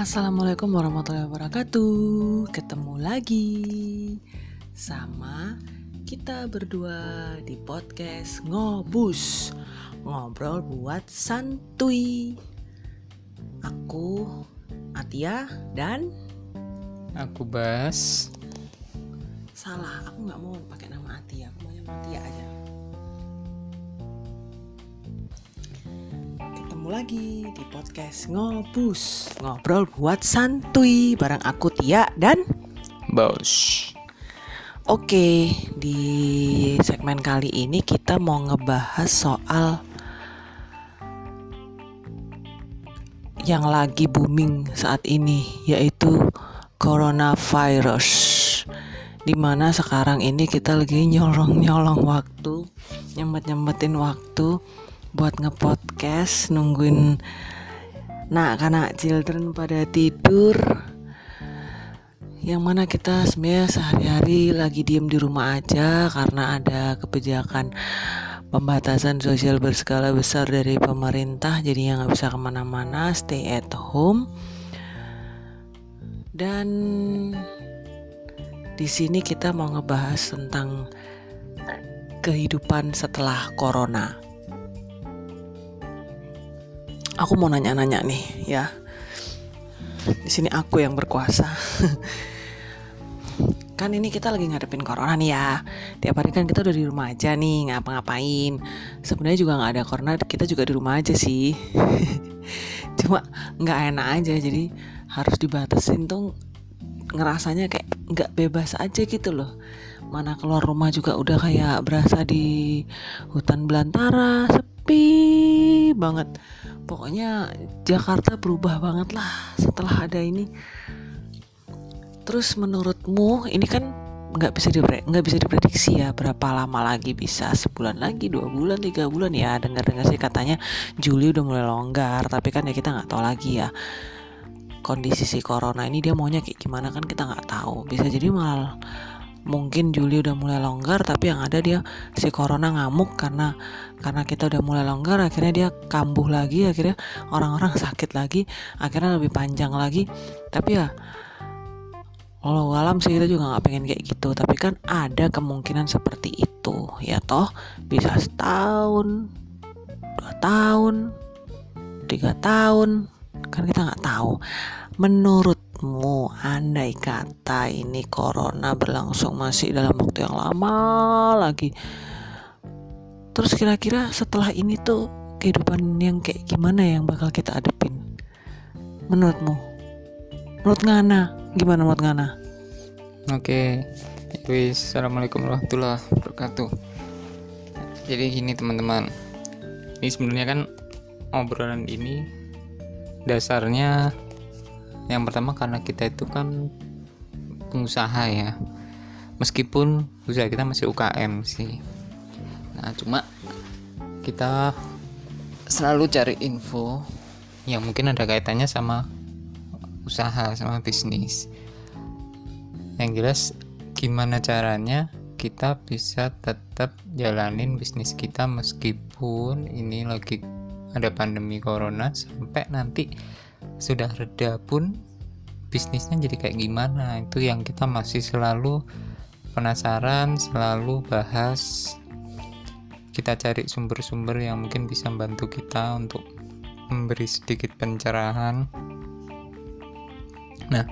Assalamualaikum warahmatullahi wabarakatuh. Ketemu lagi sama kita berdua di podcast Ngobus. Ngobrol buat santuy. Aku Atia dan Aku Bas. salah, aku nggak mau pakai nama Atia, aku maunya Atia aja. Ketemu lagi di podcast Ngobus. Ngobrol buat santuy bareng aku Tia dan Bos. Oke, di segmen kali ini kita mau ngebahas soal yang lagi booming saat ini, yaitu coronavirus. Di mana sekarang ini kita lagi nyolong-nyolong waktu, nyempet-nyempetin waktu buat ngepodcast, nungguin nak-anak children pada tidur. Yang mana kita sebenarnya sehari-hari lagi diem di rumah aja karena ada kebijakan pembatasan sosial berskala besar dari pemerintah jadi yang nggak bisa ke mana-mana stay at home. Dan di sini kita mau ngebahas tentang kehidupan setelah corona aku mau nanya-nanya nih ya. Di sini aku yang berkuasa. Kan ini kita lagi ngadepin corona nih ya. Tiap hari kan kita udah di rumah aja nih ngapa-ngapain. Sebenarnya juga nggak ada corona kita juga di rumah aja sih. Cuma nggak enak aja jadi harus dibatasin tuh ngerasanya kayak nggak bebas aja gitu loh. Mana keluar rumah juga udah kayak berasa di hutan belantara sepi banget pokoknya Jakarta berubah banget lah setelah ada ini. Terus menurutmu ini kan nggak bisa dipre nggak bisa diprediksi ya berapa lama lagi bisa? Sebulan lagi dua bulan tiga bulan? Ya dengar dengar sih katanya Juli udah mulai longgar tapi kan ya kita nggak tahu lagi ya kondisi si corona ini dia maunya kayak gimana kan kita nggak tahu. Bisa jadi malah mungkin Juli udah mulai longgar tapi yang ada dia si corona ngamuk karena karena kita udah mulai longgar akhirnya dia kambuh lagi akhirnya orang-orang sakit lagi akhirnya lebih panjang lagi. Tapi ya Allah alam sih kita juga nggak pengen kayak gitu tapi kan ada kemungkinan seperti itu ya toh. Bisa setahun dua tahun tiga tahun kan kita nggak tahu menurutmu andai kata ini corona berlangsung masih dalam waktu yang lama lagi terus kira-kira setelah ini tuh kehidupan yang kayak gimana yang bakal kita adepin menurutmu menurut Ngana gimana menurut Ngana Oke. Wis, assalamualaikum warahmatullahi wabarakatuh. Jadi gini teman-teman. Ini sebenarnya kan obrolan ini dasarnya yang pertama karena kita itu kan pengusaha ya. Meskipun usaha kita masih UKM sih. Nah, cuma kita selalu cari info yang mungkin ada kaitannya sama usaha sama bisnis yang jelas gimana caranya kita bisa tetap jalanin bisnis kita meskipun ini lagi ada pandemi corona sampai nanti sudah reda pun bisnisnya jadi kayak gimana. Itu yang kita masih selalu penasaran selalu bahas. Kita cari sumber-sumber yang mungkin bisa membantu kita untuk memberi sedikit pencerahan. Nah,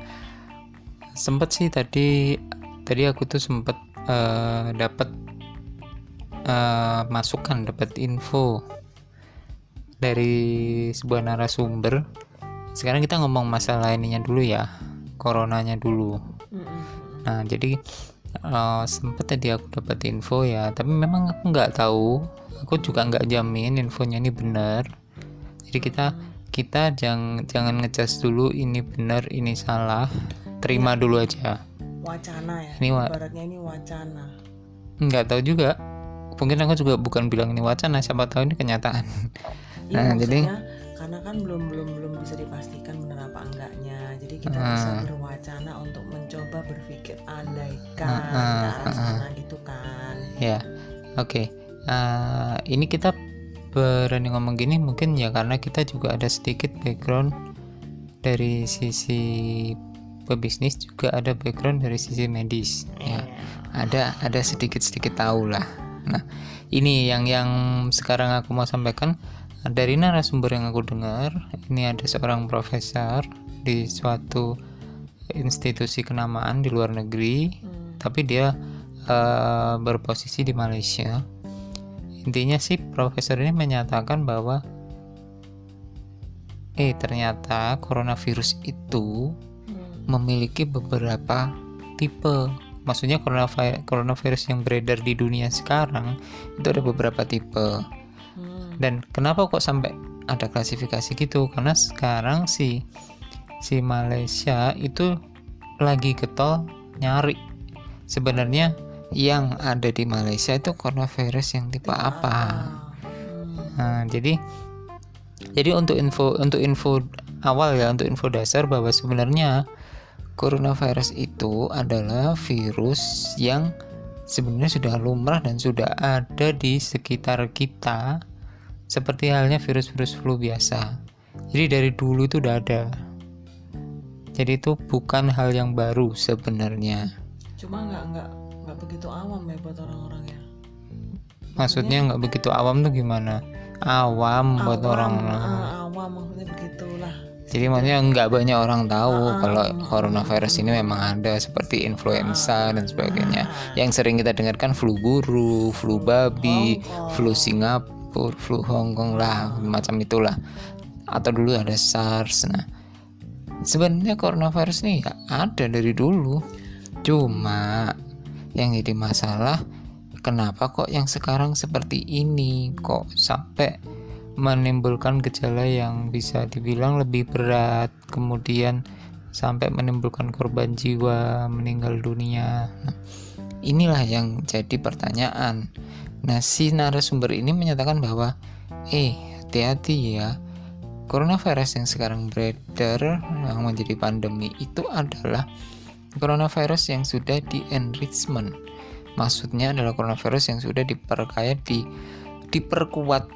sempet sih tadi tadi aku tuh sempet uh, dapat uh, masukan, dapat info dari sebuah narasumber. Sekarang kita ngomong masalah ininya dulu ya, coronanya dulu. Nah, jadi uh, sempet tadi aku dapat info ya, tapi memang aku nggak tahu. Aku juga nggak jamin infonya ini benar. Jadi kita kita jangan jangan ngecas dulu ini benar ini salah terima ya. dulu aja wacana ya ini wa ibaratnya ini wacana nggak tahu juga mungkin aku juga bukan bilang ini wacana siapa tahu ini kenyataan ya, nah jadi karena kan belum belum belum bisa dipastikan benar apa enggaknya. Jadi kita uh, bisa berwacana untuk mencoba berpikir andaikan uh, uh, ke arah sana uh, gitu kan. Ya oke. Okay. uh, ini kita berani ngomong gini mungkin ya karena kita juga ada sedikit background dari sisi pebisnis juga ada background dari sisi medis. Ya ada ada sedikit sedikit tahu lah. Nah ini yang yang sekarang aku mau sampaikan dari narasumber yang aku dengar ini ada seorang profesor di suatu institusi kenamaan di luar negeri tapi dia uh, berposisi di Malaysia. Intinya sih profesor ini menyatakan bahwa eh ternyata coronavirus itu memiliki beberapa tipe. Maksudnya coronavirus yang beredar di dunia sekarang itu ada beberapa tipe dan kenapa kok sampai ada klasifikasi gitu? Karena sekarang si si Malaysia itu lagi getol nyari. Sebenarnya yang ada di Malaysia itu coronavirus yang tipe apa? Nah jadi jadi untuk info untuk info awal ya untuk info dasar bahwa sebenarnya coronavirus itu adalah virus yang sebenarnya sudah lumrah dan sudah ada di sekitar kita seperti halnya virus-virus flu biasa. Jadi dari dulu itu udah ada. Jadi itu bukan hal yang baru sebenarnya. Cuma nggak nggak nggak begitu awam ya buat orang-orang ya. Maksudnya nggak begitu awam tuh gimana? Awam, awam buat orang-orang. Uh, awam maksudnya begitulah jadi maksudnya nggak banyak orang tahu uh, kalau coronavirus ini memang ada seperti influenza uh, dan sebagainya. Yang sering kita dengarkan flu burung, flu babi, flu Singapura, flu Hong Kong lah, macam itulah. Atau dulu ada SARS. Nah, sebenarnya coronavirus ini ya ada dari dulu. Cuma yang jadi masalah kenapa kok yang sekarang seperti ini kok sampai menimbulkan gejala yang bisa dibilang lebih berat, kemudian sampai menimbulkan korban jiwa, meninggal dunia. Nah, inilah yang jadi pertanyaan. Nah, si narasumber ini menyatakan bahwa, eh, hati-hati ya, coronavirus yang sekarang beredar yang menjadi pandemi itu adalah coronavirus yang sudah di enrichment. Maksudnya adalah coronavirus yang sudah diperkaya di diperkuat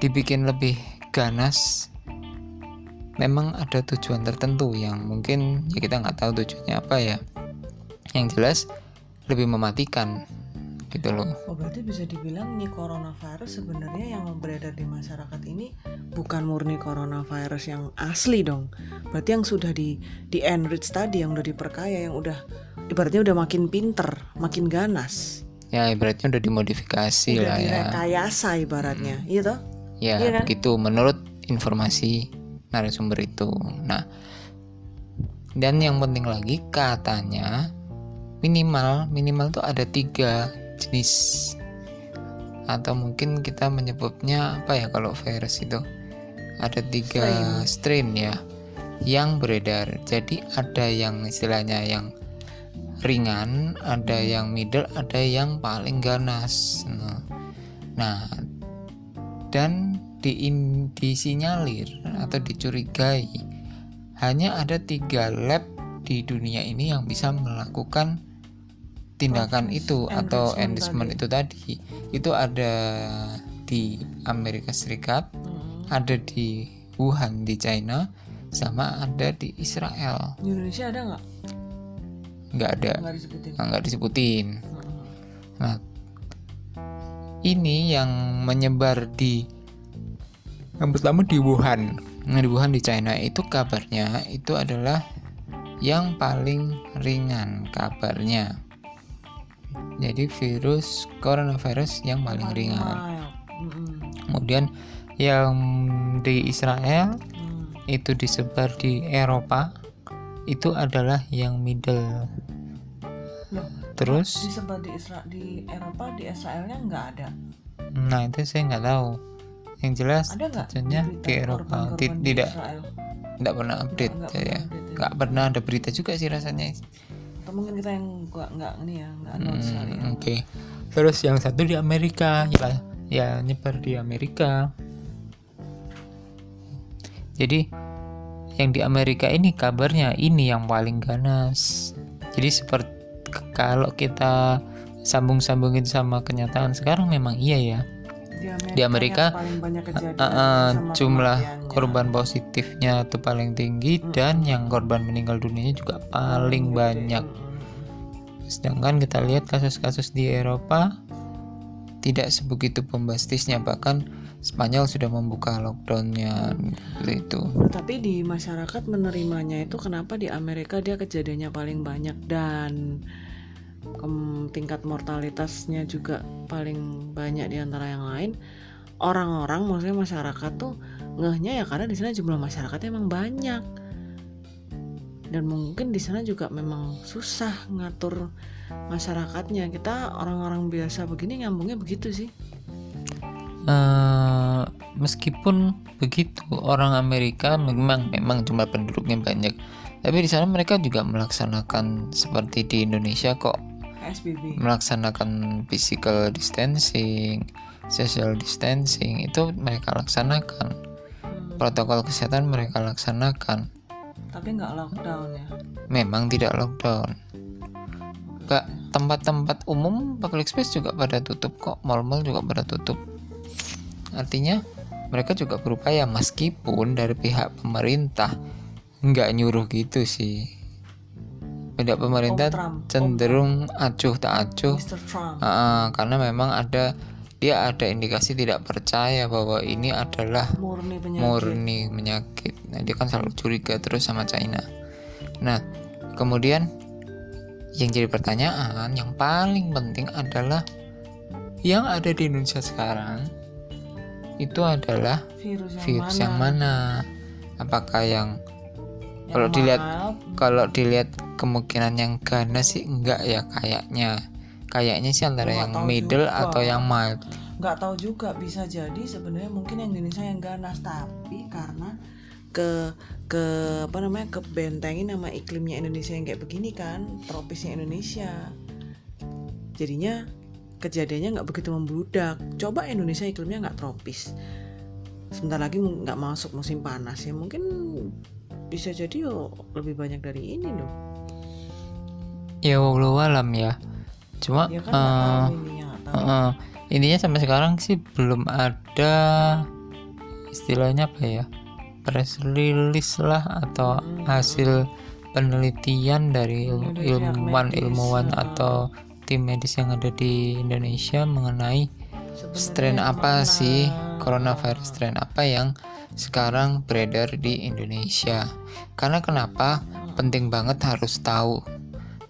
dibikin lebih ganas. Memang ada tujuan tertentu yang mungkin ya kita nggak tahu tujuannya apa ya. Yang jelas lebih mematikan gitu loh. Oh berarti bisa dibilang nih coronavirus sebenarnya yang beredar di masyarakat ini bukan murni coronavirus yang asli dong. Berarti yang sudah di di enrich tadi yang udah diperkaya yang udah ibaratnya udah makin pinter, makin ganas. Ya ibaratnya udah dimodifikasi udah lah ya. Direkayasa ibaratnya, hmm. iya toh? ya iya kan? begitu menurut informasi narasumber itu nah dan yang penting lagi katanya minimal minimal tuh ada tiga jenis. Atau mungkin kita menyebutnya apa ya kalau virus itu? Ada tiga strain, strain ya yang beredar. Jadi ada yang istilahnya yang ringan ada yang middle ada yang paling ganas. Nah, nah dan diin, disinyalir atau dicurigai hanya ada tiga lab di dunia ini yang bisa melakukan tindakan itu atau enrichment itu tadi itu ada di Amerika Serikat hmm. ada di Wuhan di China sama ada di Israel. Di Indonesia ada nggak? Nggak ada. Nggak disebutin, nggak disebutin. Hmm. nah ini yang menyebar di yang pertama di Wuhan. Nah di Wuhan di China itu kabarnya itu adalah yang paling ringan kabarnya jadi virus coronavirus yang paling ringan. kemudian yang di Israel mm. itu disebar di Eropa itu adalah yang middle. Loh, terus? disebar di Isra di Eropa di Israelnya nggak ada? Nah itu saya nggak tahu. Yang jelas ada di Eropa. di, tidak. Tidak pernah update nggak, ya. Nggak pernah ada berita juga sih rasanya atau mungkin kita yang nggak nggak ini ya nggak hmm, ya. oke okay. terus yang satu di Amerika ya ya nyebar di Amerika jadi yang di Amerika ini kabarnya ini yang paling ganas jadi seperti kalau kita sambung-sambungin sama kenyataan sekarang memang iya ya Di Amerika, kejadian Uh, uh, jumlah korban positifnya itu paling tinggi dan yang korban meninggal dunianya juga paling banyak. Sedangkan kita lihat kasus-kasus di Eropa tidak sebegitu bombastisnya bahkan Spanyol sudah membuka lockdownnya seperti itu. Tapi di masyarakat menerimanya itu kenapa di Amerika dia kejadiannya paling banyak dan tingkat mortalitasnya juga paling banyak di antara yang lain. Orang-orang maksudnya masyarakat tuh ngehnya ya karena di sana jumlah masyarakatnya emang banyak. Dan mungkin di sana juga memang susah ngatur masyarakatnya. Kita orang-orang biasa begini nyambungnya begitu sih. Eh, meskipun begitu orang Amerika memang memang jumlah penduduknya banyak tapi di sana mereka juga melaksanakan seperti di Indonesia kok SBB. melaksanakan physical distancing social distancing itu mereka laksanakan. Hmm, protokol kesehatan mereka laksanakan. Tapi nggak lockdown ya. memang tidak lockdown. Gak tempat-tempat umum public space juga pada tutup kok. Mall-mall juga pada tutup. Artinya mereka juga berupaya meskipun dari pihak pemerintah nggak nyuruh gitu sih pihak pemerintah Trump, cenderung acuh tak acuh Mr. Trump. Ah, karena memang ada dia ada indikasi tidak percaya bahwa ini adalah murni penyakit. murni penyakit. Nah, dia kan selalu curiga terus sama China. Nah, kemudian yang jadi pertanyaan yang paling penting adalah yang ada di Indonesia sekarang itu adalah virus yang virus mana? yang mana? Apakah yang Yang kalau dilihat mild, kalau dilihat kemungkinan yang ganas sih enggak ya kayaknya. Kayaknya sih antara Nggak yang middle juga. atau yang mild. nggak tahu juga bisa jadi sebenarnya mungkin yang Indonesia yang ganas tapi karena ke ke apa namanya ke bentengin sama iklimnya Indonesia yang kayak begini kan tropisnya Indonesia jadinya kejadiannya nggak begitu membludak coba Indonesia iklimnya nggak tropis sebentar lagi nggak masuk musim panas ya mungkin bisa jadi yo lebih banyak dari ini loh Ya walau alam ya. Cuma ya kan ininya nggak tahu Heeh. intinya sampai sekarang sih belum ada istilahnya apa ya press release lah atau Hmm. hasil penelitian dari il- ilmuwan-ilmuwan atau tim medis yang ada di Indonesia mengenai Sebenarnya strain apa corona- sih coronavirus strain apa yang sekarang beredar di Indonesia. Karena kenapa? Penting banget harus tahu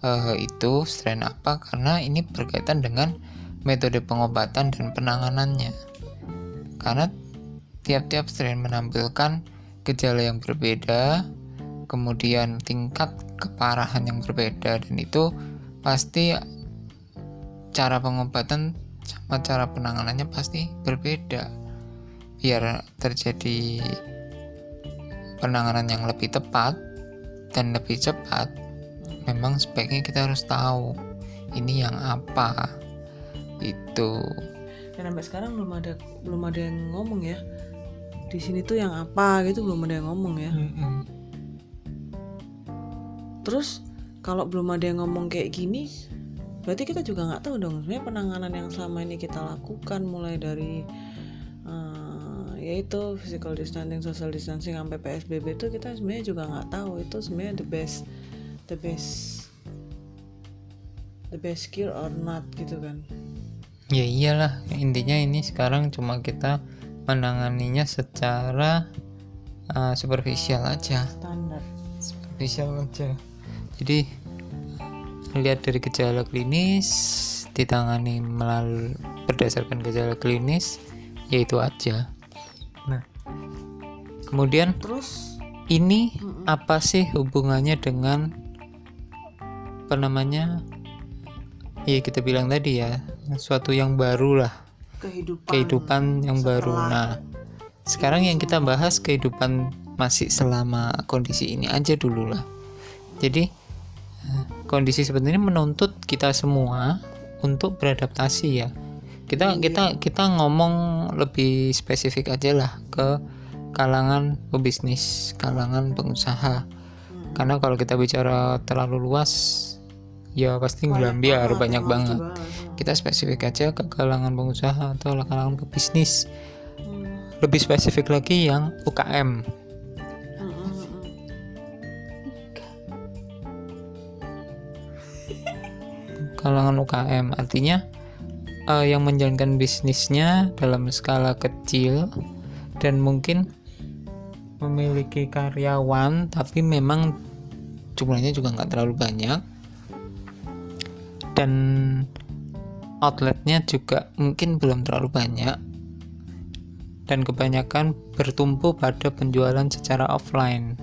eh, itu strain apa karena ini berkaitan dengan metode pengobatan dan penanganannya. Karena tiap-tiap strain menampilkan gejala yang berbeda kemudian tingkat keparahan yang berbeda dan itu pasti cara pengobatan sama cara penanganannya pasti berbeda biar terjadi penanganan yang lebih tepat dan lebih cepat memang sebaiknya kita harus tahu ini yang apa. Itu. Dan sampai sekarang belum ada belum ada yang ngomong ya. Di sini tuh yang apa gitu belum ada yang ngomong ya. Terus kalau belum ada yang ngomong kayak gini berarti kita juga nggak tahu dong sebenarnya penanganan yang selama ini kita lakukan mulai dari yaitu physical distancing, social distancing sampai PSBB itu kita sebenarnya juga nggak tahu. Itu sebenarnya the best the best the best cure or not gitu kan. Ya iyalah intinya ini sekarang cuma kita menanganinya secara uh, superficial aja. Standar. Superficial aja. Jadi lihat dari gejala klinis ditangani melalui berdasarkan gejala klinis yaitu aja kemudian terus ini Mm-mm. apa sih hubungannya dengan apa namanya ya kita bilang tadi ya suatu yang baru lah kehidupan kehidupan yang baru nah sekarang yang kita bahas kehidupan masih selama kondisi ini aja dulu lah jadi eh, kondisi ini menuntut kita semua untuk beradaptasi ya kita Iya. kita kita ngomong lebih spesifik aja lah ke kalangan pebisnis kalangan pengusaha. Karena kalau kita bicara terlalu luas ya pasti ngelambiar banget banyak banget. kita spesifik aja ke kalangan pengusaha atau kalangan pebisnis. Lebih spesifik lagi yang UKM kalangan UKM artinya eh, yang menjalankan bisnisnya dalam skala kecil dan mungkin memiliki karyawan tapi memang jumlahnya juga nggak terlalu banyak dan outletnya juga mungkin belum terlalu banyak dan kebanyakan bertumpu pada penjualan secara offline.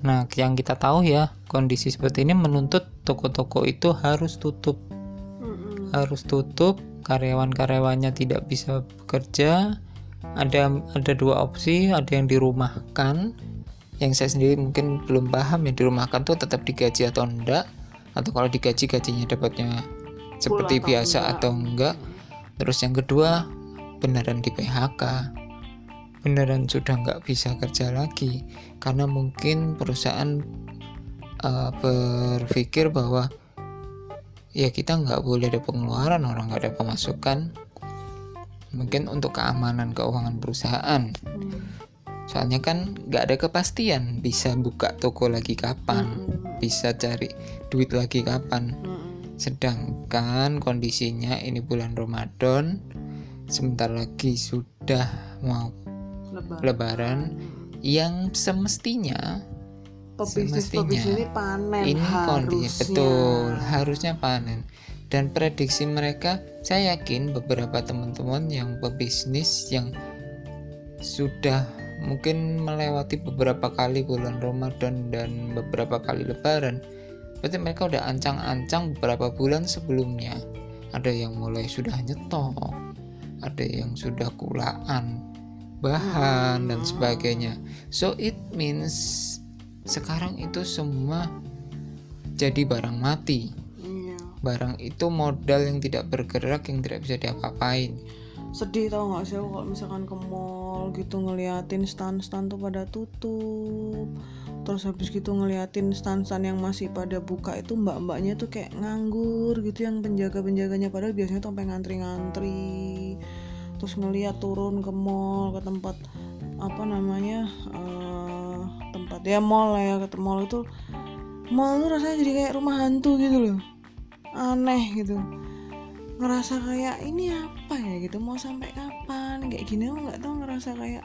Nah, yang kita tahu ya, kondisi seperti ini menuntut toko-toko itu harus tutup. Harus tutup, karyawan-karyawannya tidak bisa bekerja. Ada ada dua opsi, ada yang dirumahkan. Yang saya sendiri mungkin belum paham yang dirumahkan tuh tetap digaji atau enggak atau kalau digaji gajinya dapatnya seperti atau biasa enggak. atau enggak. Terus yang kedua, beneran di PHK. Beneran sudah nggak bisa kerja lagi karena mungkin perusahaan uh, berpikir bahwa ya kita nggak boleh ada pengeluaran orang nggak ada pemasukan mungkin untuk keamanan keuangan perusahaan Hmm. soalnya kan nggak ada kepastian bisa buka toko lagi kapan Hmm. bisa cari duit lagi kapan Hmm. sedangkan kondisinya ini bulan Ramadan sebentar lagi sudah mau Lebaran. lebaran yang semestinya Pebisnis semestinya pebisnis ini panen ini kondisi harusnya. betul harusnya panen dan prediksi mereka saya yakin beberapa teman-teman yang pebisnis yang sudah mungkin melewati beberapa kali bulan Ramadan dan beberapa kali lebaran berarti mereka udah ancang-ancang beberapa bulan sebelumnya ada yang mulai sudah nyetok ada yang sudah kulaan bahan dan sebagainya so it means sekarang itu semua jadi barang mati. Barang itu modal yang tidak bergerak yang tidak bisa diapa-apain. Sedih tau gak sih kalau misalkan ke mall gitu ngeliatin stand-stand tuh pada tutup. Terus habis gitu ngeliatin stand-stand yang masih pada buka itu mbak-mbaknya tuh kayak nganggur gitu yang penjaga-penjaganya. Padahal biasanya tuh sampai ngantri-ngantri. Terus ngeliat turun ke mall ke tempat apa namanya eh, tempat ya mall lah ya ke mall itu. Mall tuh rasanya jadi kayak rumah hantu gitu loh aneh gitu. Ngerasa kayak ini apa ya? gitu. Mau sampai kapan? Kayak gini aku nggak tahu ngerasa kayak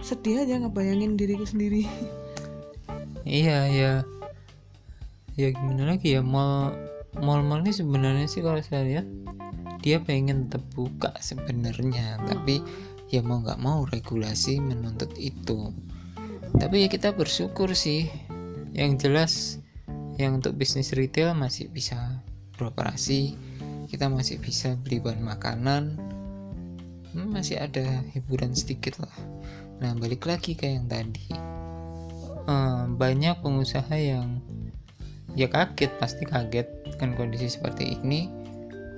sedih aja ngebayangin diriku sendiri. Iya ya ya gimana lagi ya? Mall mall ini sebenarnya sih kalau saya lihat dia pengen tetap buka sebenarnya. Tapi ya mau nggak mau regulasi menuntut itu. Tapi ya kita bersyukur sih. Yang jelas yang untuk bisnis retail masih bisa beroperasi kita masih bisa beli bahan makanan. Hmm, masih ada hiburan sedikit lah. Nah balik lagi ke yang tadi. Eh, banyak pengusaha yang ya kaget pasti kaget kan kondisi seperti ini.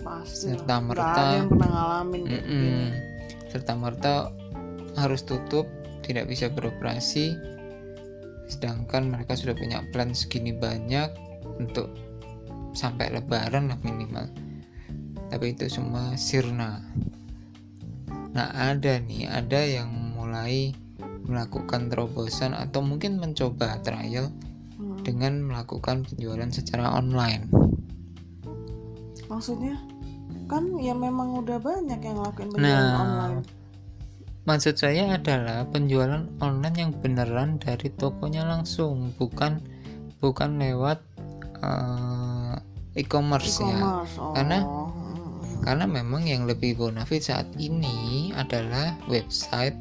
Pasti Serta merta. Yang pernah ngalamin kayak Mm-mm. gini. Serta merta harus tutup tidak bisa beroperasi. Sedangkan mereka sudah punya plan segini banyak untuk sampai lebaran lah minimal. Tapi itu semua sirna. Nah ada nih ada yang mulai melakukan terobosan atau mungkin mencoba trial Hmm. dengan melakukan penjualan secara online. Maksudnya? Kan ya memang udah banyak yang ngelakuin penjualan Nah, online. Maksud saya adalah penjualan online yang beneran dari tokonya langsung, bukan bukan lewat eh, e-commerce ya. e-commerce oh. Karena-. Karena memang yang lebih bonafit saat ini adalah website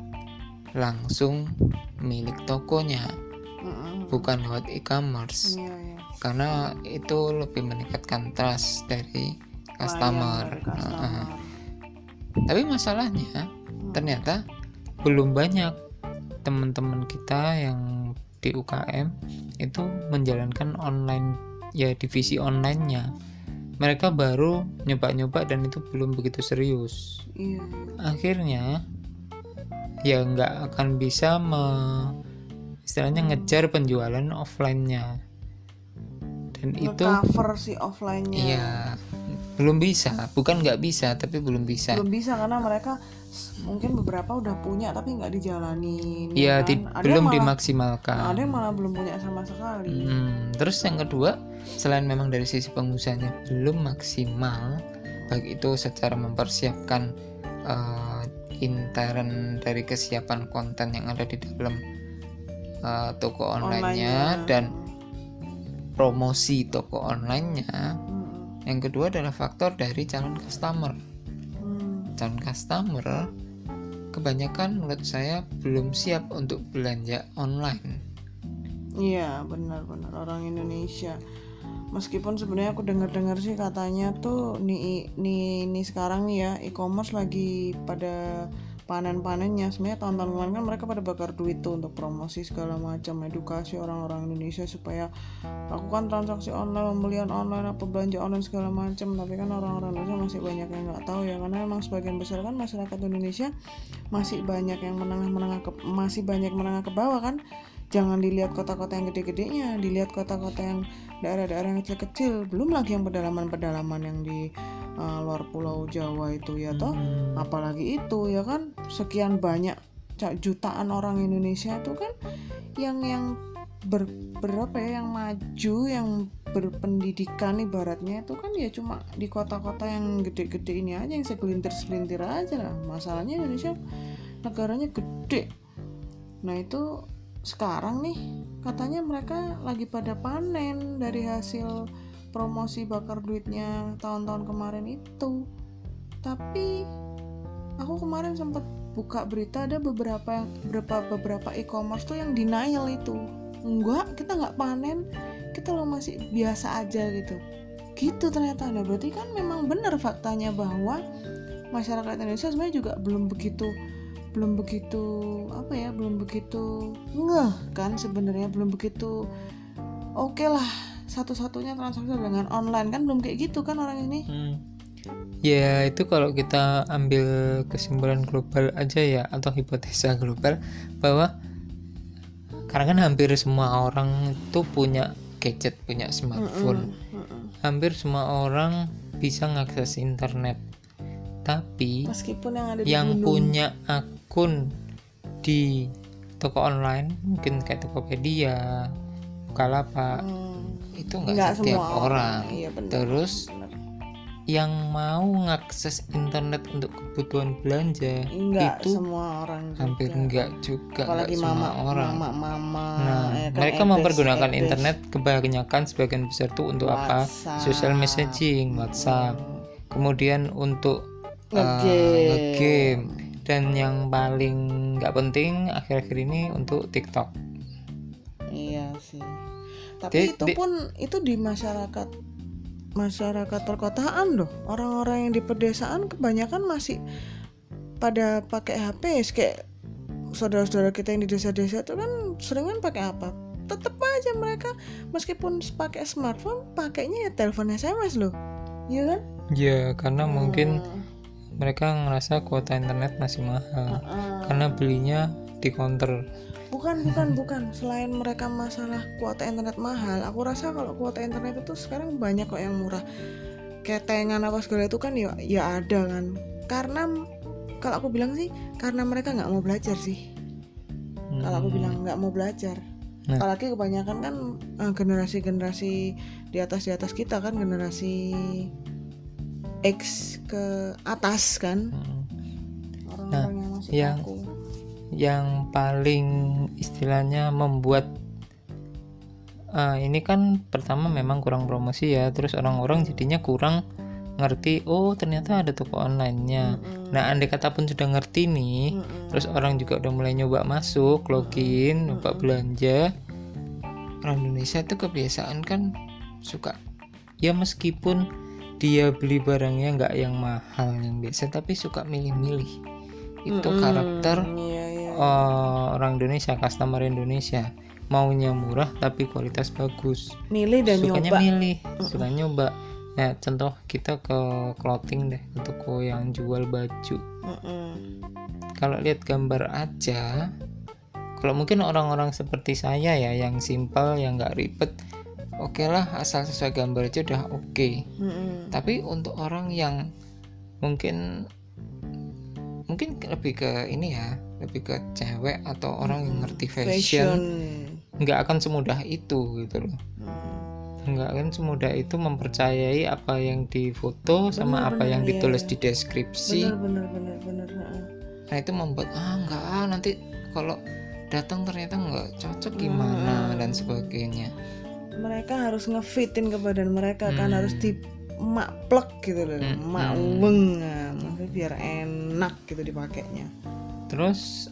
langsung milik tokonya, bukan lewat e-commerce. Iya, iya. Karena itu lebih meningkatkan trust dari customer. Dari customer. Heeh. Tapi masalahnya Hmm. ternyata belum banyak teman-teman kita yang di UKM itu menjalankan online ya divisi onlinenya. Mereka baru nyoba-nyoba dan itu belum begitu serius. Iya. Akhirnya ya nggak akan bisa me- istilahnya ngejar penjualan offline-nya. Dan itu cover si offline-nya. Iya, belum bisa bukan nggak bisa tapi belum bisa belum bisa karena mereka mungkin beberapa udah punya tapi nggak dijalanin ya kan? di- Ada belum malah- dimaksimalkan ada yang malah belum punya sama sekali Hmm, terus yang kedua, selain memang dari sisi pengusahanya belum maksimal, baik itu secara mempersiapkan eh, intern dari kesiapan konten yang ada di dalam eh, toko online-nya dan promosi toko online-nya. Mm-mm. Yang kedua adalah faktor dari calon customer. Hmm. Calon customer kebanyakan menurut saya belum siap untuk belanja online. Iya benar-benar orang Indonesia. Meskipun sebenarnya aku dengar-dengar sih katanya tuh nih nih nih sekarang nih ya e-commerce lagi pada panen-panennya. Sebenarnya kemarin kan mereka pada bakar duit tuh untuk promosi segala macam edukasi orang-orang Indonesia supaya lakukan transaksi online, pembelian online, apa belanja online segala macam. Tapi kan orang-orang Indonesia masih banyak yang nggak tahu ya karena memang sebagian besar kan masyarakat Indonesia masih banyak yang menengah-menengah ke masih banyak menengah ke bawah kan jangan dilihat kota-kota yang gede-gedenya dilihat kota-kota yang daerah-daerah yang kecil-kecil. Belum lagi yang pedalaman-pedalaman yang di uh, luar pulau Jawa itu ya toh. Hmm. apalagi itu ya kan sekian banyak jutaan orang Indonesia itu kan yang yang ber, berapa ya yang maju yang berpendidikan ibaratnya itu kan ya cuma di kota-kota yang gede-gede ini aja yang segelintir-segelintir aja lah. Masalahnya Indonesia negaranya gede. Nah itu sekarang nih katanya mereka lagi pada panen dari hasil promosi bakar duitnya tahun-tahun kemarin itu. Tapi aku kemarin sempat buka berita ada beberapa beberapa beberapa e-commerce tuh yang denial itu. Enggak kita nggak panen kita lo masih biasa aja gitu. Gitu ternyata. Nah berarti kan memang benar faktanya bahwa masyarakat Indonesia sebenarnya juga belum begitu belum begitu apa ya belum begitu ngeh kan sebenarnya belum begitu oke lah satu-satunya transaksi dengan online kan belum kayak gitu kan orang ini Hmm. Ya itu kalau kita ambil kesimpulan global aja ya atau hipotesa global bahwa karena kan hampir semua orang itu punya gadget, punya smartphone. Mm-mm. Hampir semua orang bisa mengakses internet. Tapi meskipun yang ada di yang gunung. punya akun di toko online mungkin kayak Tokopedia, Bukalapak Hmm, itu nggak setiap semua orang. iya benar Terus benar. yang mau ngakses internet untuk kebutuhan belanja enggak itu semua orang juga. hampir enggak juga apalagi enggak mama semua orang. mama mama Nah, ya kan, mereka ebes, mempergunakan ebes. internet kebanyakan sebagian besar tuh untuk apa? WhatsApp. Social messaging, WhatsApp. Kemudian untuk uh, Ngegame. Dan yang paling nggak penting akhir-akhir ini untuk TikTok. iya sih. Tapi Di- itu di- pun itu di masyarakat masyarakat perkotaan loh. Orang-orang yang di pedesaan kebanyakan masih pada pakai HP kayak saudara-saudara kita yang di desa-desa itu kan sering kan pakai apa? Tetap aja mereka meskipun pakai smartphone pakainya ya telepon SMS loh. Iya kan? Ya, karena mungkin Hmm, mereka ngerasa kuota internet masih mahal. ah. Karena belinya di counter. bukan bukan bukan selain mereka masalah kuota internet mahal aku rasa kalau kuota internet itu sekarang banyak kok yang murah ketengan apa segala itu kan ya ya ada kan karena kalau aku bilang sih karena mereka nggak mau belajar sih kalau aku Hmm. bilang nggak mau belajar Nah. apalagi kebanyakan kan eh, generasi-generasi di atas di atas kita kan generasi X ke atas kan Hmm. orang-orang yang masih yang- kaku yang paling istilahnya membuat eh, ini kan pertama memang kurang promosi ya terus orang-orang jadinya kurang ngerti oh ternyata ada toko online-nya Mm-mm. nah andai kata pun sudah ngerti nih Mm-mm. terus orang juga udah mulai nyoba masuk login nyoba belanja orang Indonesia tuh kebiasaan kan suka ya meskipun dia beli barangnya nggak yang mahal yang biasa tapi suka milih-milih itu Mm-mm. karakter Iya, iya. eh, orang Indonesia, customer Indonesia maunya murah tapi kualitas bagus. milih dan Sukanya nyoba milih, suka nyoba. Ya, contoh kita ke clothing deh, ke toko yang jual baju. Mm-mm. Kalau lihat gambar aja, kalau mungkin orang-orang seperti saya ya yang simple, yang nggak ribet, oke lah asal sesuai gambar aja udah oke. Mm-mm. tapi untuk orang yang mungkin mungkin lebih ke ini ya lebih ke cewek atau orang yang ngerti fashion nggak akan semudah itu gitu loh Hmm. nggak akan semudah itu mempercayai apa yang difoto sama Benar, apa yang iya, ditulis iya. di deskripsi bener bener bener bener nah itu membuat ah nggak ah nanti kalau datang ternyata nggak cocok gimana Hmm. dan sebagainya mereka harus ngefitin ke badan mereka kan Hmm. harus di mak plek gitu loh. Hmm, mak hmm. weng maksudnya biar enak gitu dipakainya. Terus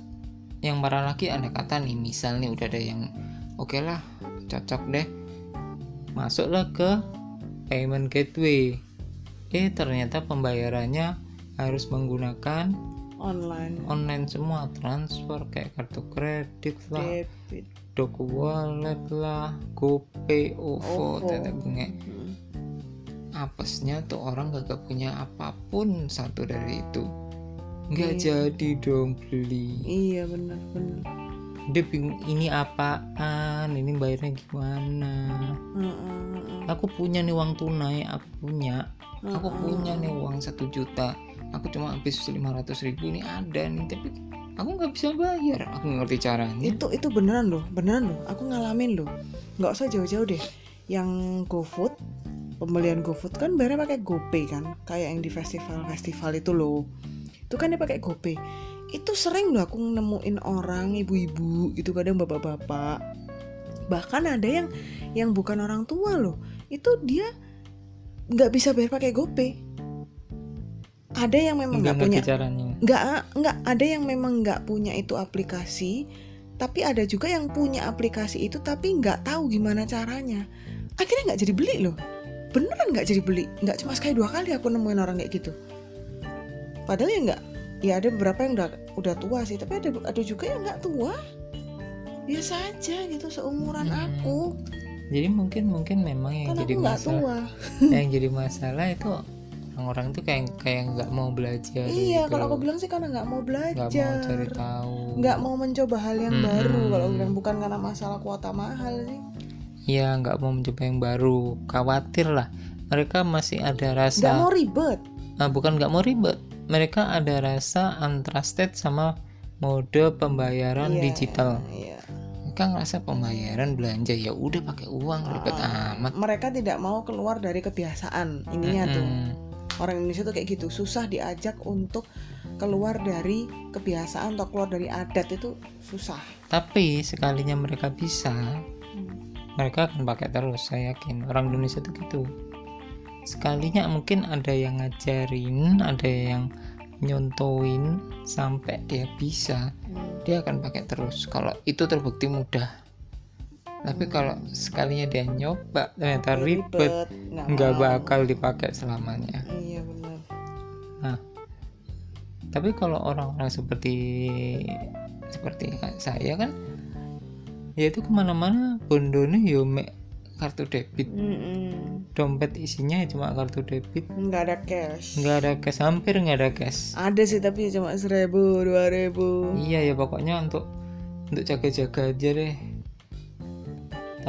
yang para laki ada kata nih misal nih udah ada yang oke lah cocok deh masuklah ke payment gateway. Eh ternyata pembayarannya harus menggunakan online. online semua transfer kayak kartu kredit lah. Debit Doku Wallet lah, GoPay, OVO, OVO. tetek bengek. Hmm. Apesnya tuh orang gak punya apa pun satu dari itu. Nggak Iya. jadi dong beli. iya bener bener Dia bingung ini apaan, ini bayarnya gimana. Heeh, heeh. Aku punya nih uang tunai, aku punya. Aku Heeh. punya nih uang satu juta. Aku cuma habis 500 ribu ini ada nih, tapi aku nggak bisa bayar. Aku ngerti caranya. itu itu beneran loh beneran loh. Aku ngalamin loh. Nggak usah jauh-jauh deh. Yang GoFood pembelian GoFood kan bayarnya pakai GoPay kan? Kayak yang di festival-festival itu loh. Itu kan dia pakai GoPay. Itu sering loh aku nemuin orang ibu-ibu gitu kadang bapak-bapak. Bahkan ada yang yang bukan orang tua loh. Itu dia nggak bisa bayar pakai GoPay ada yang memang nggak nggak punya. ngerti caranya. nggak nggak ada yang memang nggak punya itu aplikasi tapi ada juga yang punya aplikasi itu tapi nggak tahu gimana caranya. Akhirnya nggak jadi beli loh. Beneran nggak jadi beli. Nggak cuma sekali dua kali aku nemuin orang kayak gitu. Padahal ya nggak. Ya ada beberapa yang udah udah tua sih tapi ada ada juga yang nggak tua. Biasa aja gitu seumuran Hmm. aku. Jadi mungkin mungkin memang yang kan jadi nggak masalah tua. yang jadi masalah itu orang-orang itu kayak kayak nggak mau belajar iya gitu kalau aku bilang sih karena nggak mau nggak mau belajar. cari tahu. Nggak mau mencoba hal yang Mm-mm. baru kalau bilang bukan karena masalah kuota mahal sih. Iya nggak mau mencoba yang baru. Khawatir lah. Mereka masih ada nggak rasa mau ribet. Ah, bukan nggak mau ribet. Mereka ada rasa untrusted sama mode pembayaran Iya, digital. iya. mereka ngerasa pembayaran belanja ya udah pakai uang ribet Ah, amat. mereka tidak mau keluar dari kebiasaan. Ininya tuh. Mm-mm. Orang Indonesia tuh kayak gitu. Susah diajak untuk keluar dari kebiasaan atau keluar dari adat itu susah. Tapi sekalinya mereka bisa mereka akan pakai terus saya yakin. Orang Indonesia tuh gitu. Sekalinya mungkin ada yang ngajarin ada yang nyontoin sampai dia bisa dia akan pakai terus. Kalau itu terbukti mudah tapi kalau sekalinya dia nyoba ternyata ribet. nggak mau. bakal dipakai selamanya. Iya benar. Tapi kalau orang-orang seperti seperti saya kan ya itu ke mana-mana bondone yo mek kartu debit. Mm-mm. dompet isinya ya cuma kartu debit. Nggak ada cash. Nggak ada cash hampir nggak ada cash. Ada sih tapi cuma seribu dua ribu. Iya ya pokoknya untuk untuk jaga-jaga aja deh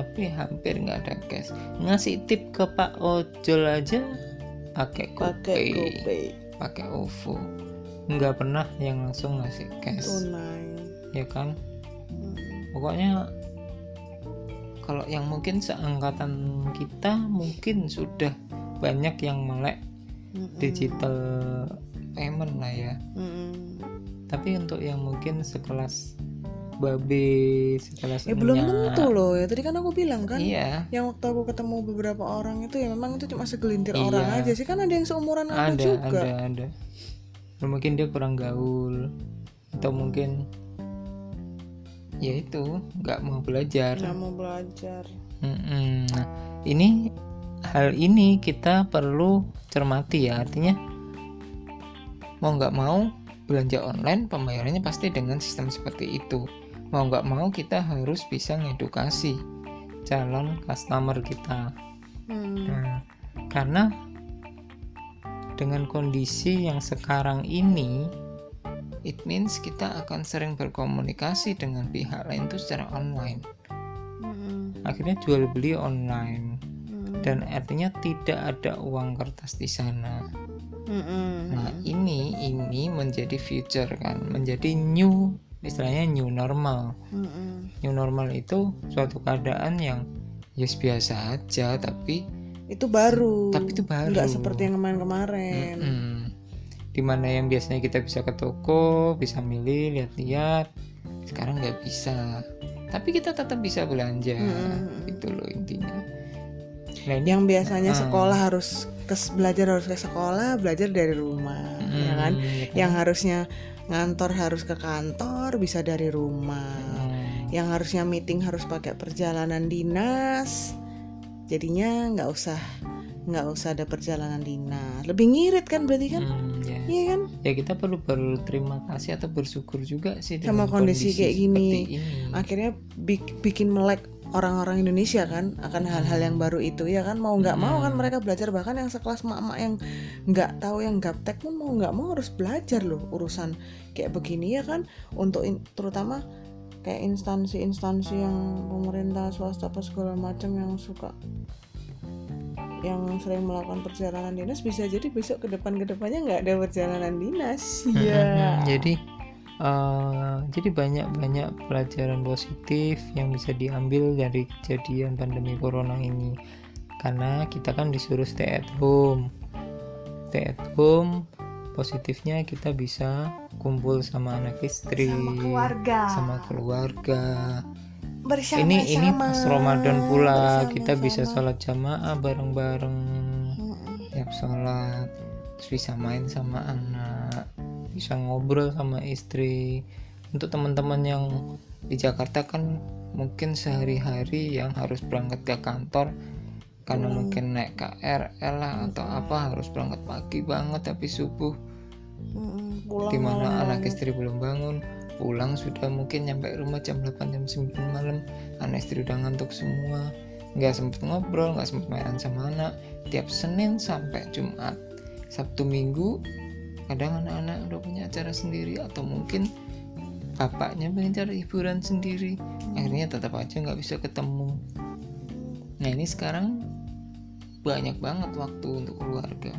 tapi hampir nggak ada cash. Ngasih tip ke Pak Ojol aja pakai GoPay GoPay pakai OVO. Nggak pernah yang langsung ngasih cash. Tunai ya kan? Mm. pokoknya kalau yang mungkin seangkatan kita mungkin sudah banyak yang melek Mm-mm. digital payment lah ya. Mm-mm. tapi untuk yang mungkin sekelas babe sekelas ya belum tentu loh. Ya tadi kan aku bilang kan iya. yang waktu aku ketemu beberapa orang itu ya memang itu cuma segelintir Iya. orang aja sih. Kan ada yang seumuran aku ada juga. ada ada. Ya, mungkin dia kurang gaul. Atau mungkin ya itu nggak mau belajar. Nggak mau belajar. Mm-mm. Nah, ini hal ini kita perlu cermati ya, artinya mau nggak mau belanja online pembayarannya pasti dengan sistem seperti itu. Mau nggak mau kita harus bisa ngedukasi calon customer kita. Hmm. Nah, karena dengan kondisi yang sekarang ini, it means kita akan sering berkomunikasi dengan pihak lain itu secara online Mm-mm. akhirnya jual beli online Mm-mm. dan artinya tidak ada uang kertas di sana. Mm-mm. Nah, ini ini menjadi future kan, menjadi new istilahnya new normal. Mm-mm. New normal itu suatu keadaan yang yes biasa aja tapi itu baru Tapi itu baru. nggak seperti yang kemarin-kemarin mm, di mana yang biasanya kita bisa ke toko, bisa milih, lihat-lihat, sekarang nggak bisa. Tapi kita tetap bisa belanja, Mm-mm. itu loh intinya. Nah, ini yang biasanya Ah. sekolah harus ke belajar harus ke sekolah belajar dari rumah mm, ya kan ya kan? yang harusnya ngantor harus ke kantor bisa dari rumah Mm, yang harusnya meeting harus pakai perjalanan dinas jadinya nggak usah nggak usah ada perjalanan dinas lebih ngirit kan berarti kan mm, ya. iya kan ya kita perlu berterima kasih atau bersyukur juga sih Sama dengan kondisi kayak gini. ini. akhirnya bik- bikin melek orang-orang Indonesia kan akan hal-hal yang baru itu ya kan? Mau nggak mau kan Hmm. mereka belajar. Bahkan yang sekelas mak-mak yang nggak tahu yang gaptek pun mau nggak mau harus belajar loh urusan kayak begini ya kan? Untuk in- terutama kayak instansi-instansi yang pemerintah swasta apa segala macam yang suka yang sering melakukan perjalanan dinas bisa jadi besok ke depan ke depannya nggak ada perjalanan dinas. Ya jadi eh, jadi banyak banyak pelajaran positif yang bisa diambil dari kejadian pandemi corona ini. Karena kita kan disuruh stay at home. Stay at home positifnya kita bisa kumpul sama anak istri sama keluarga. sama keluarga. Bersama ini ini pas Ramadan pula kita bisa sholat jamaah bareng-bareng. Tiap sholat terus bisa main sama anak bisa ngobrol sama istri. Untuk teman-teman yang di Jakarta kan mungkin sehari-hari yang harus berangkat ke kantor karena Hmm. mungkin naik KRL lah atau apa harus berangkat pagi banget tapi subuh. Pulang di mana anak istri belum bangun pulang sudah mungkin nyampe rumah jam 8 jam 9 malam. Anak istri udah ngantuk semua. Nggak sempet ngobrol nggak sempet mainan sama anak. Tiap Senin sampai Jumat Sabtu Minggu kadang anak-anak udah punya acara sendiri atau mungkin bapaknya pengen cari hiburan sendiri akhirnya tetap aja nggak bisa ketemu. Nah ini sekarang banyak banget waktu untuk keluarga.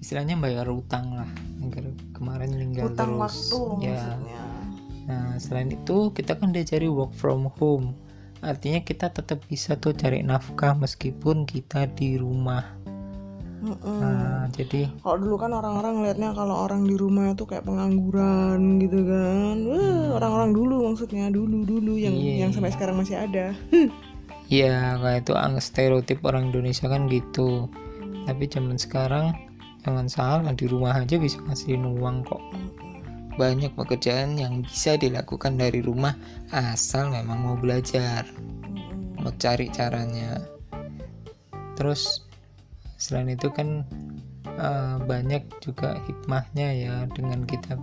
Istilahnya bayar utang lah Agar kemarin tinggal utang terus. waktu ya. maksudnya. Nah selain itu kita kan diajari work from home. Artinya kita tetap bisa tuh cari nafkah meskipun kita di rumah Mm-mm. nah jadi kalau dulu kan orang-orang ngeliatnya kalau orang di rumah itu kayak pengangguran gitu kan Wah, orang-orang dulu maksudnya dulu dulu yang Hmm. Iya. yang sampai sekarang masih ada ya kayak itu stereotip orang Indonesia kan gitu tapi zaman sekarang jangan salah di rumah aja bisa ngasihin uang kok banyak pekerjaan yang bisa dilakukan dari rumah asal memang mau belajar mau cari caranya terus selain itu kan eh, banyak juga hikmahnya ya. Dengan kita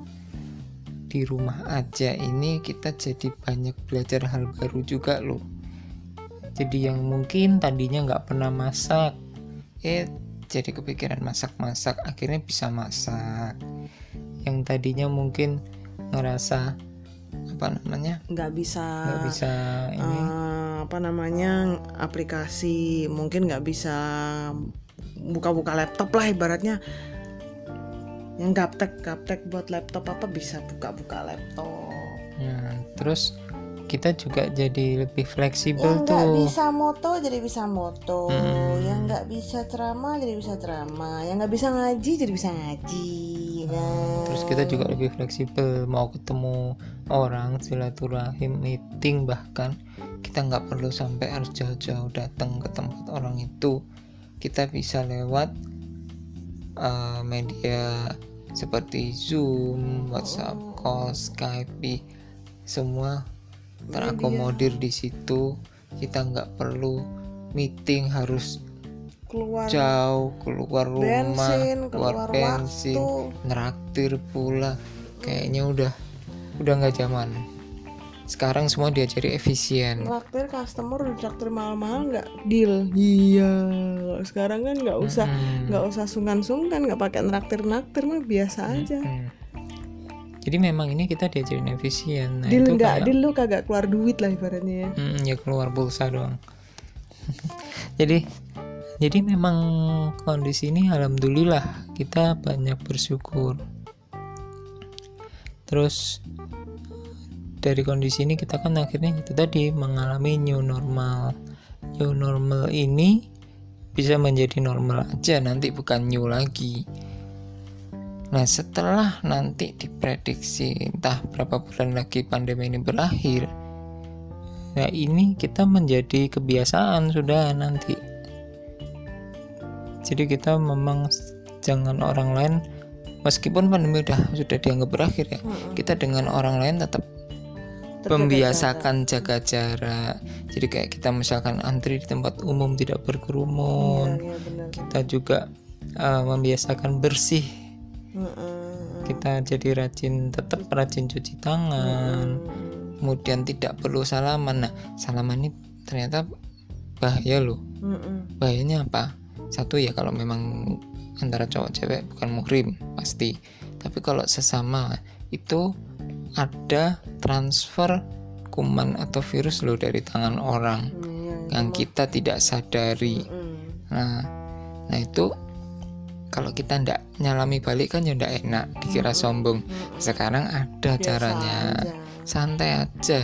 di rumah aja ini kita jadi banyak belajar hal baru juga loh. Jadi yang mungkin tadinya nggak pernah masak eh jadi kepikiran masak-masak akhirnya bisa masak. Yang tadinya mungkin ngerasa apa namanya? Nggak bisa nggak bisa ini. eh, apa namanya aplikasi mungkin nggak bisa buka-buka laptop lah ibaratnya yang gaptek gaptek buat laptop apa bisa buka-buka laptop Nah, terus kita juga jadi lebih fleksibel yang nggak tuh. bisa moto jadi bisa moto Hmm. yang nggak bisa ceramah jadi bisa ceramah yang nggak bisa ngaji jadi bisa ngaji kan Terus kita juga lebih fleksibel mau ketemu orang silaturahim meeting bahkan kita nggak perlu sampai harus jauh-jauh datang ke tempat orang itu. Kita bisa lewat uh, media seperti Zoom, WhatsApp call, Skype, semua terakomodir di situ. Kita nggak perlu meeting harus keluar jauh keluar rumah bensin keluar keluar bensin waktu. neraktir pula. Kayaknya udah udah nggak zaman sekarang semua diajari efisien. Traktir customer udah traktir mahal-mahal nggak? Deal. Iya. Sekarang kan nggak usah nggak usah sungkan-sungkan nggak pakai naktir mah biasa aja. Mm-mm. jadi memang ini kita diajarin efisien. Nah deal nggak? kayak deal lu kagak keluar duit lah ibaratnya ya. Mm, ya keluar pulsa doang. Jadi jadi memang kondisi ini alhamdulillah kita banyak bersyukur. Terus dari kondisi ini kita kan akhirnya itu tadi mengalami new normal. New normal ini bisa menjadi normal aja nanti bukan new lagi. Nah setelah nanti diprediksi entah berapa bulan lagi pandemi ini berakhir nah ini kita menjadi kebiasaan sudah nanti. Jadi kita memang jangan orang lain meskipun pandemi udah sudah dianggap berakhir ya kita dengan orang lain tetap membiasakan jaga jarak. Jadi kayak kita misalkan antri di tempat umum tidak berkerumun. Iya, benar. kita juga uh, membiasakan bersih. Mm-mm. kita jadi rajin tetap rajin cuci tangan. Kemudian tidak perlu salaman. Nah salaman ini ternyata bahaya loh. Mm-mm. bahayanya apa? Satu ya kalau memang antara cowok cewek bukan muhrim pasti. Tapi kalau sesama itu ada transfer kuman atau virus loh dari tangan orang Iya, yang kita tidak sadari. Mm. nah nah itu kalau kita ndak nyalami balik kan ya ndak enak dikira sombong. Sekarang ada Biasa caranya. aja. santai aja.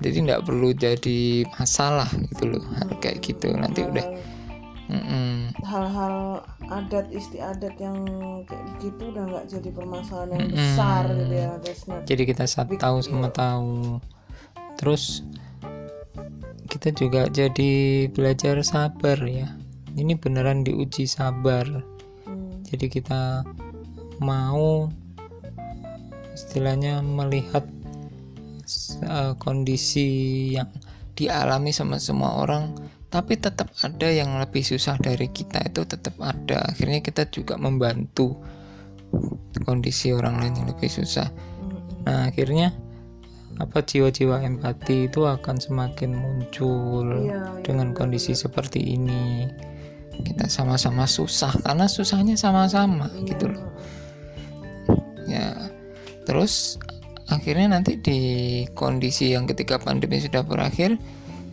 Jadi ndak perlu jadi masalah gitu loh hal kayak gitu. Nanti udah mm-mm. hal-hal adat istiadat yang kayak gitu udah nggak jadi permasalahan yang Mm-mm. besar gitu ya guys Nah, jadi kita Big tahu deal. sama tahu terus kita juga jadi belajar sabar ya ini beneran diuji sabar hmm, jadi kita mau istilahnya melihat uh, kondisi yang dialami sama semua orang tapi tetap ada yang lebih susah dari kita itu tetap ada. Akhirnya kita juga membantu kondisi orang lain yang lebih susah. Nah akhirnya apa jiwa-jiwa empati itu akan semakin muncul iya, dengan benar, kondisi seperti ini. Kita sama-sama susah karena susahnya sama-sama gitu loh. Ya terus akhirnya nanti di kondisi yang ketika pandemi sudah berakhir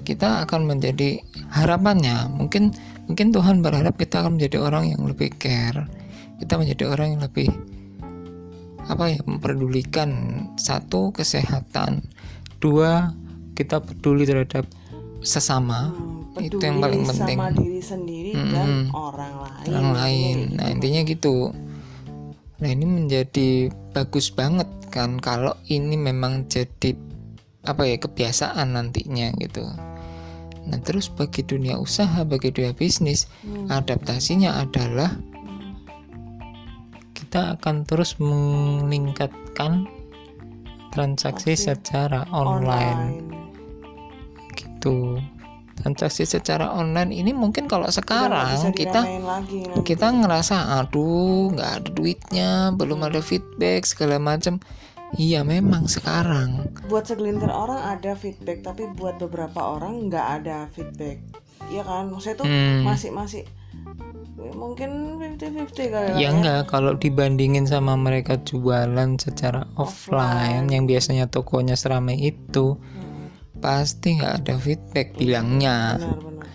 kita akan menjadi harapannya mungkin mungkin Tuhan berharap kita akan menjadi orang yang lebih care kita menjadi orang yang lebih apa ya memperdulikan satu kesehatan dua kita peduli terhadap sesama Hmm, itu yang paling penting. sama diri sendiri dan Mm-mm. orang lain orang lain. Gitu. Nah intinya gitu. Nah ini menjadi bagus banget kan kalau ini memang jadi apa ya kebiasaan nantinya gitu. Nah terus bagi dunia usaha, bagi dunia bisnis, Hmm. adaptasinya adalah kita akan terus meningkatkan transaksi Transaksi secara online gitu. Transaksi secara online ini mungkin kalau sekarang kita lagi nanti. kita ngerasa aduh nggak ada duitnya belum ada feedback segala macam iya memang sekarang. Buat segelintir orang ada feedback tapi buat beberapa orang nggak ada feedback. Iya kan? Maksudnya tuh Hmm. masih masih mungkin 50-50 kali lah ya enggak kalau dibandingin sama mereka jualan secara offline yang biasanya tokonya seramai itu Hmm, pasti nggak ada feedback bilangnya. benar-benar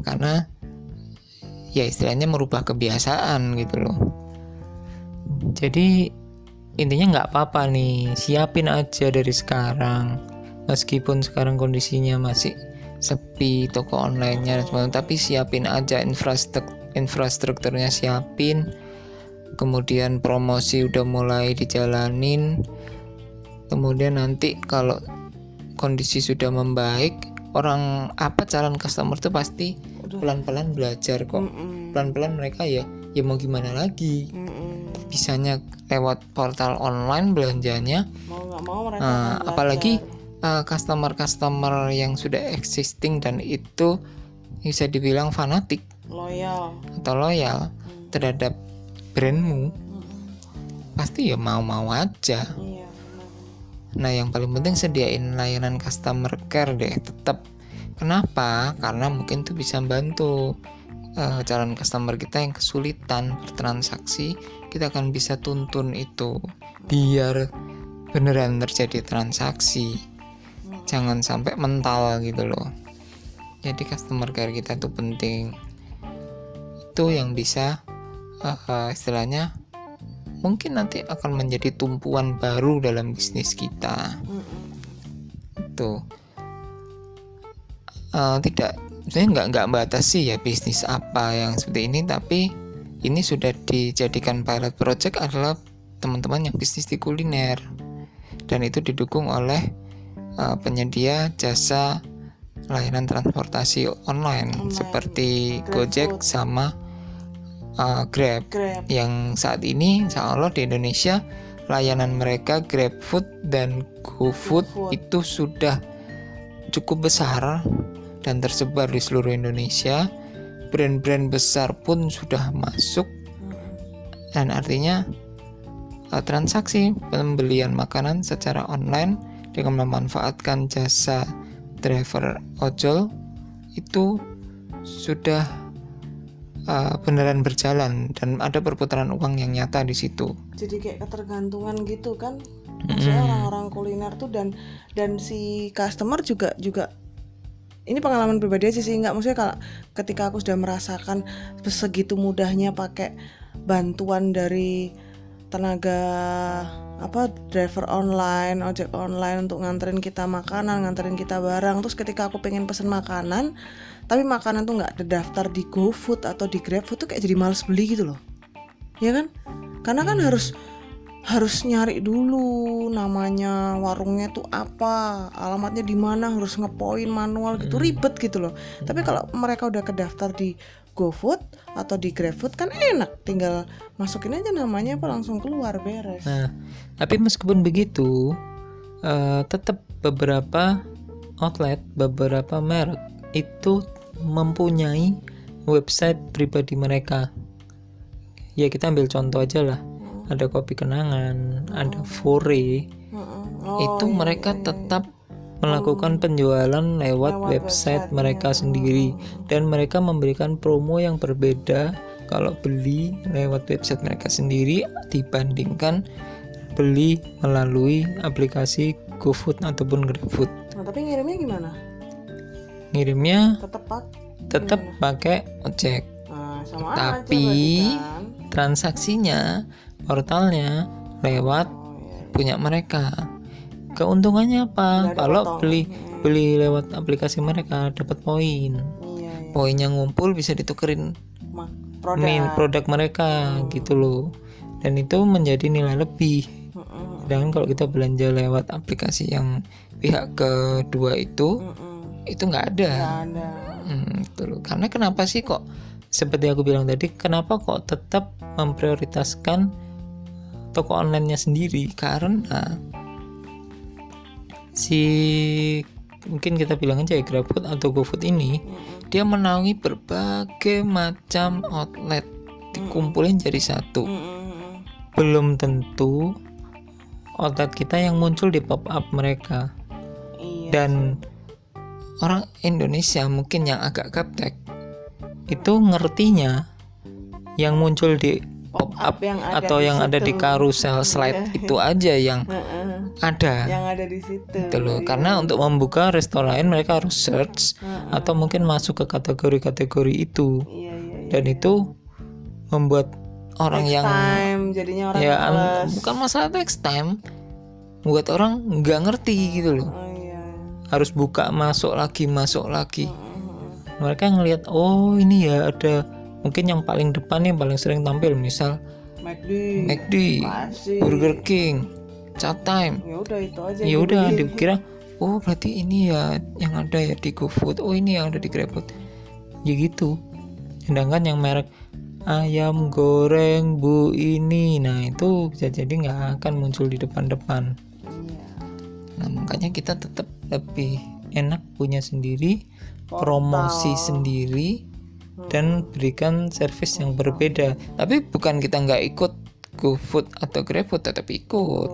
karena ya istilahnya merubah kebiasaan gitu loh. Jadi intinya nggak apa-apa nih siapin aja dari sekarang. Meskipun sekarang kondisinya masih sepi toko online-nya dan sebagainya, tapi siapin aja infrastruktur infrastrukturnya siapin. Kemudian promosi udah mulai dijalanin. Kemudian nanti kalau kondisi sudah membaik orang apa calon customer tuh pasti pelan-pelan belajar kok. Pelan-pelan mereka ya ya mau gimana lagi? Mm-mm. Bisanya lewat portal online belanjanya mau nggak mau mereka akan belajar. apalagi uh, customer-customer yang sudah existing dan itu bisa dibilang fanatik loyal atau loyal Hmm. terhadap brandmu Mm-mm. pasti ya mau-mau aja iya. Nah, yang paling penting sediain layanan customer care deh, tetap. Kenapa? Karena mungkin tuh bisa bantu eh, calon customer kita yang kesulitan bertransaksi, kita akan bisa tuntun itu biar beneran terjadi transaksi. Jangan sampai mental gitu loh. jadi customer care kita itu penting itu yang bisa uh, uh, istilahnya mungkin nanti akan menjadi tumpuan baru dalam bisnis kita itu uh, tidak saya nggak nggak batasi ya bisnis apa yang seperti ini tapi ini sudah dijadikan pilot project adalah teman-teman yang bisnis di kuliner dan itu didukung oleh uh, penyedia jasa layanan transportasi online, Online. seperti Grab Gojek Food. sama uh, Grab Grab. yang saat ini insya Allah di Indonesia layanan mereka GrabFood dan GoFood GoFood. itu sudah cukup besar dan tersebar di seluruh Indonesia. Brand-brand besar pun sudah masuk dan artinya uh, transaksi pembelian makanan secara online dengan memanfaatkan jasa driver ojol itu sudah uh, beneran berjalan dan ada perputaran uang yang nyata di situ. jadi kayak ketergantungan gitu kan maksudnya Mm. orang-orang kuliner tuh dan dan si customer juga juga ini pengalaman pribadi aja sih nggak maksudnya kalau ketika aku sudah merasakan segitu mudahnya pakai bantuan dari tenaga apa driver online ojek online untuk nganterin kita makanan nganterin kita barang. Terus ketika aku pengen pesen makanan tapi makanan tuh nggak terdaftar di GoFood atau di GrabFood tuh kayak jadi males beli gitu loh. Ya kan? Karena kan harus harus nyari dulu namanya warungnya tuh apa alamatnya di mana harus ngepoin manual gitu ribet gitu loh tapi kalau mereka udah kedaftar di GoFood atau di GrabFood kan enak tinggal masukin aja namanya apa langsung keluar beres Nah, tapi meskipun begitu, eh, tetap beberapa outlet, beberapa merek itu mempunyai website pribadi mereka. Ya kita ambil contoh aja lah. Ada kopi kenangan, ada fore. Heeh. Oh, itu iya, mereka iya, iya. tetap melakukan penjualan lewat, Lewat website websitenya. mereka sendiri dan mereka memberikan promo yang berbeda kalau beli lewat website mereka sendiri dibandingkan beli melalui aplikasi GoFood ataupun GrabFood. Nah, tapi ngirimnya gimana? Ngirimnya Tetap pak? tetap pakai ojek, Nah, sama Tapi- aja kan. transaksinya portalnya lewat iya. punya mereka. Keuntungannya apa? Kalau beli Hmm. beli lewat aplikasi mereka dapat poin. Iya, iya. Poinnya ngumpul bisa ditukerin Ma- produk. mereka gitu loh. Dan itu menjadi nilai lebih. Sedangkan kalau kita belanja lewat aplikasi yang pihak kedua itu Mm-mm. itu nggak ada. Ada. Hmm, itu loh. Karena kenapa sih kok seperti aku bilang tadi, kenapa kok tetap memprioritaskan toko online-nya sendiri? Karena si mungkin kita bilang aja ya GrabFood atau GoFood ini dia menaungi berbagai macam outlet dikumpulin jadi satu. Belum tentu outlet kita yang muncul di pop up mereka Iya. dan orang Indonesia mungkin yang agak gaptek itu ngertinya yang muncul di pop up yang ada atau di yang ada di situ. karusel slide Iya. itu aja yang Heeh. ada yang ada di situ. gitu loh Iya. karena untuk membuka restoran lain mereka harus search Heeh. atau mungkin masuk ke kategori-kategori itu Iya, iya, iya. dan itu membuat orang Next yang time jadinya orang ya males. bukan masalah next time buat orang nggak ngerti gitu loh Oh iya. harus buka masuk lagi masuk lagi mereka ngelihat oh ini ya ada mungkin yang paling depan yang paling sering tampil misal McD. McD. Burger King, Chat Time. Ya udah itu aja. Ya udah dikira oh berarti ini ya yang ada ya di GoFood. Oh ini yang ada di GrabFood. Ya gitu. Sedangkan yang merek ayam goreng bu ini, nah itu bisa jadi nggak akan muncul di depan-depan. Iya. Nah makanya kita tetap lebih enak punya sendiri, promosi Portal. sendiri, dan berikan service yang berbeda. Tapi bukan kita nggak ikut GoFood atau GrabFood, tetap ikut.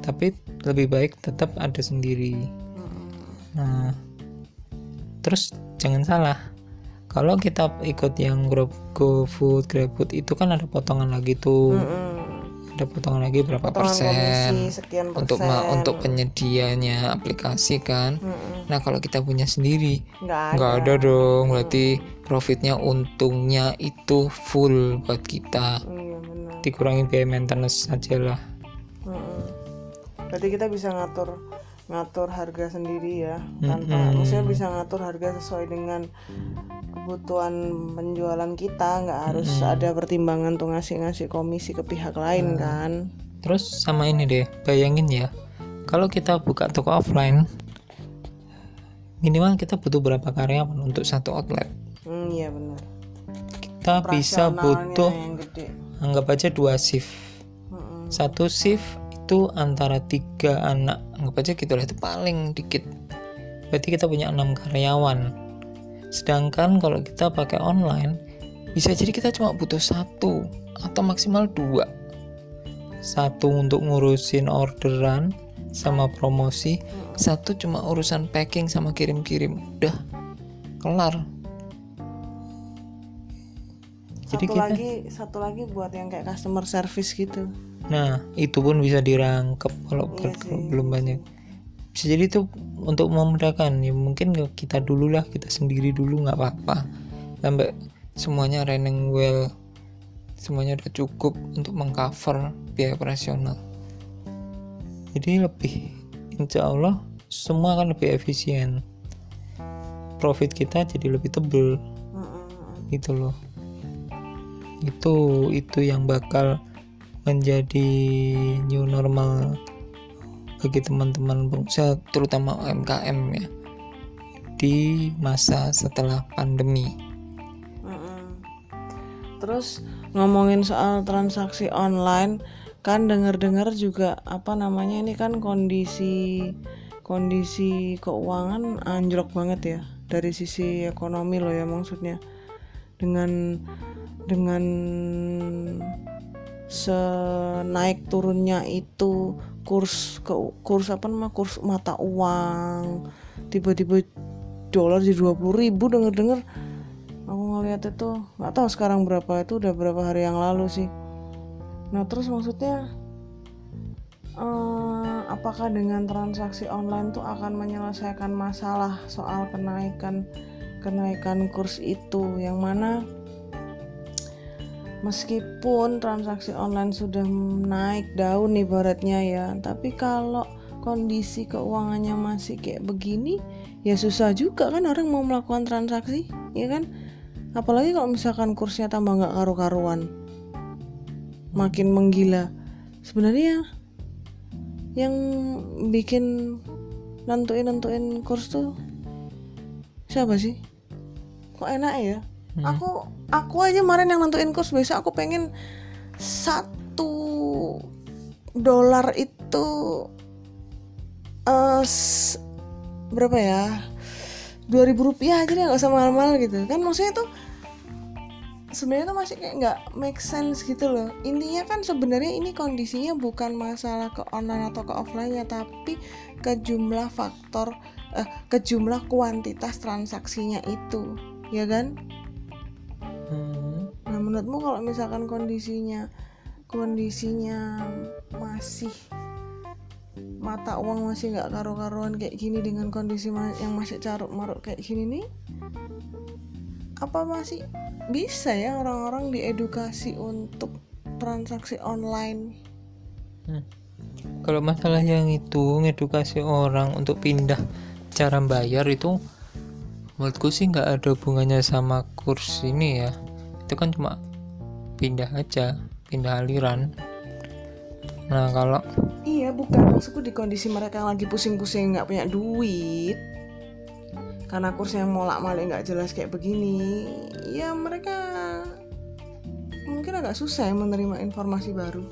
Tapi lebih baik tetap ada sendiri. Nah, terus jangan salah. Kalau kita ikut yang GoFood, GrabFood itu kan ada potongan lagi tuh. Ada potongan lagi berapa potongan persen komisi sekian persen untuk ma- untuk penyedianya aplikasi kan. Mm-mm. nah kalau kita punya sendiri nggak ada nggak ada. dong. Berarti profitnya untungnya itu full buat kita. Iya benar. Dikurangi biaya maintenance saja lah. Mm-mm. berarti kita bisa ngatur ngatur harga sendiri ya tanpa Mm-mm. maksudnya bisa ngatur harga sesuai dengan kebutuhan penjualan kita nggak harus ada pertimbangan tuh ngasih-ngasih komisi ke pihak lain kan? Terus sama ini deh bayangin ya kalau kita buka toko offline minimal kita butuh berapa karyawan untuk satu outlet? Hmm iya benar. Kita bisa butuh anggap aja dua shift. Mm-mm. satu shift itu antara tiga anak anggap aja gitu lah itu paling dikit. Berarti kita punya enam karyawan. Sedangkan kalau kita pakai online bisa jadi kita cuma butuh satu atau maksimal dua. Satu untuk ngurusin orderan sama promosi satu cuma urusan packing sama kirim-kirim. Udah kelar. Jadi satu kita lagi satu lagi buat yang kayak customer service gitu Nah, itu pun bisa dirangkep kalau Iya sih. belum banyak. Bisa jadi itu untuk memudahkan ya mungkin kita dulu lah kita sendiri dulu nggak apa-apa sampai semuanya running well semuanya udah cukup untuk mengcover biaya operasional. Jadi lebih insya Allah semua akan lebih efisien. Profit kita jadi lebih tebel gitu loh itu itu yang bakal menjadi new normal bagi teman-teman pengusaha terutama UMKM ya. Di masa setelah pandemi. Terus ngomongin soal transaksi online, kan dengar-dengar juga apa namanya ini kan kondisi kondisi keuangan anjlok banget ya dari sisi ekonomi loh ya maksudnya. Dengan dengan senaik turunnya itu kurs ke kurs apa namanya kurs mata uang. Tiba-tiba dolar jadi dua ribu denger dengar aku ngeliat itu nggak tahu sekarang berapa itu udah berapa hari yang lalu sih. Nah terus maksudnya eh, apakah dengan transaksi online tuh akan menyelesaikan masalah soal kenaikan kenaikan kurs itu? Yang mana meskipun transaksi online sudah naik daun ibaratnya ya tapi kalau kondisi keuangannya masih kayak begini ya susah juga kan orang mau melakukan transaksi ya kan? Apalagi kalau misalkan kursnya tambah nggak karu-karuan makin menggila. Sebenarnya yang bikin nentuin nentuin kurs tuh siapa sih? Kok enak ya Hmm. aku aku aja kemarin yang nentuin kurs besok aku pengen satu dolar itu s- berapa ya? Dua ribu rupiah aja deh nggak usah mahal-mahal gitu. Kan maksudnya tuh sebenarnya tuh masih kayak nggak make sense gitu loh. Intinya kan sebenarnya ini kondisinya bukan masalah ke online atau ke offline nya tapi ke jumlah faktor eh, ke jumlah kuantitas transaksinya itu. Ya kan Hmm. Nah menurutmu kalau misalkan kondisinya kondisinya masih mata uang masih nggak karu-karuan kayak gini dengan kondisi yang masih caruk maruk kayak gini nih apa masih bisa ya orang-orang diedukasi untuk transaksi online Hmm. Kalau masalah yang itu ngedukasi orang untuk pindah cara bayar itu menurutku sih nggak ada hubungannya sama kurs ini ya. Itu kan cuma pindah aja, pindah aliran. Nah kalau iya bukan. Maksudku di kondisi mereka yang lagi pusing-pusing nggak punya duit. Karena kurs yang molak malik nggak jelas kayak begini. Ya mereka mungkin agak susah ya menerima informasi baru.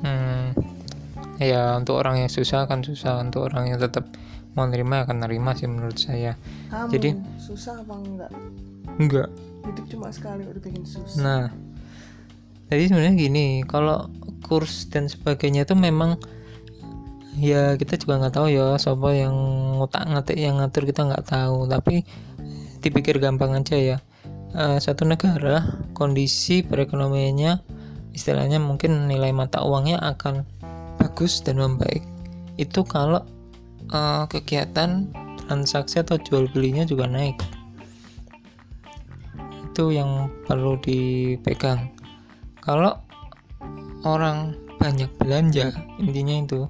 Hmm, ya untuk orang yang susah kan susah, untuk orang yang tetap mau nerima akan nerima sih menurut saya. kamu Jadi- susah apa enggak? Enggak. hidup cuma sekali udah bikin susah. Nah, jadi sebenarnya gini, kalau kurs dan sebagainya itu memang ya kita juga nggak tahu ya siapa yang ngotak ngatik yang ngatur kita nggak tahu. Tapi dipikir gampang aja ya. Eh, satu negara kondisi perekonomiannya istilahnya mungkin nilai mata uangnya akan bagus dan membaik. Itu kalau uh, kegiatan transaksi atau jual belinya juga naik. Itu yang perlu dipegang. Kalau orang banyak belanja intinya itu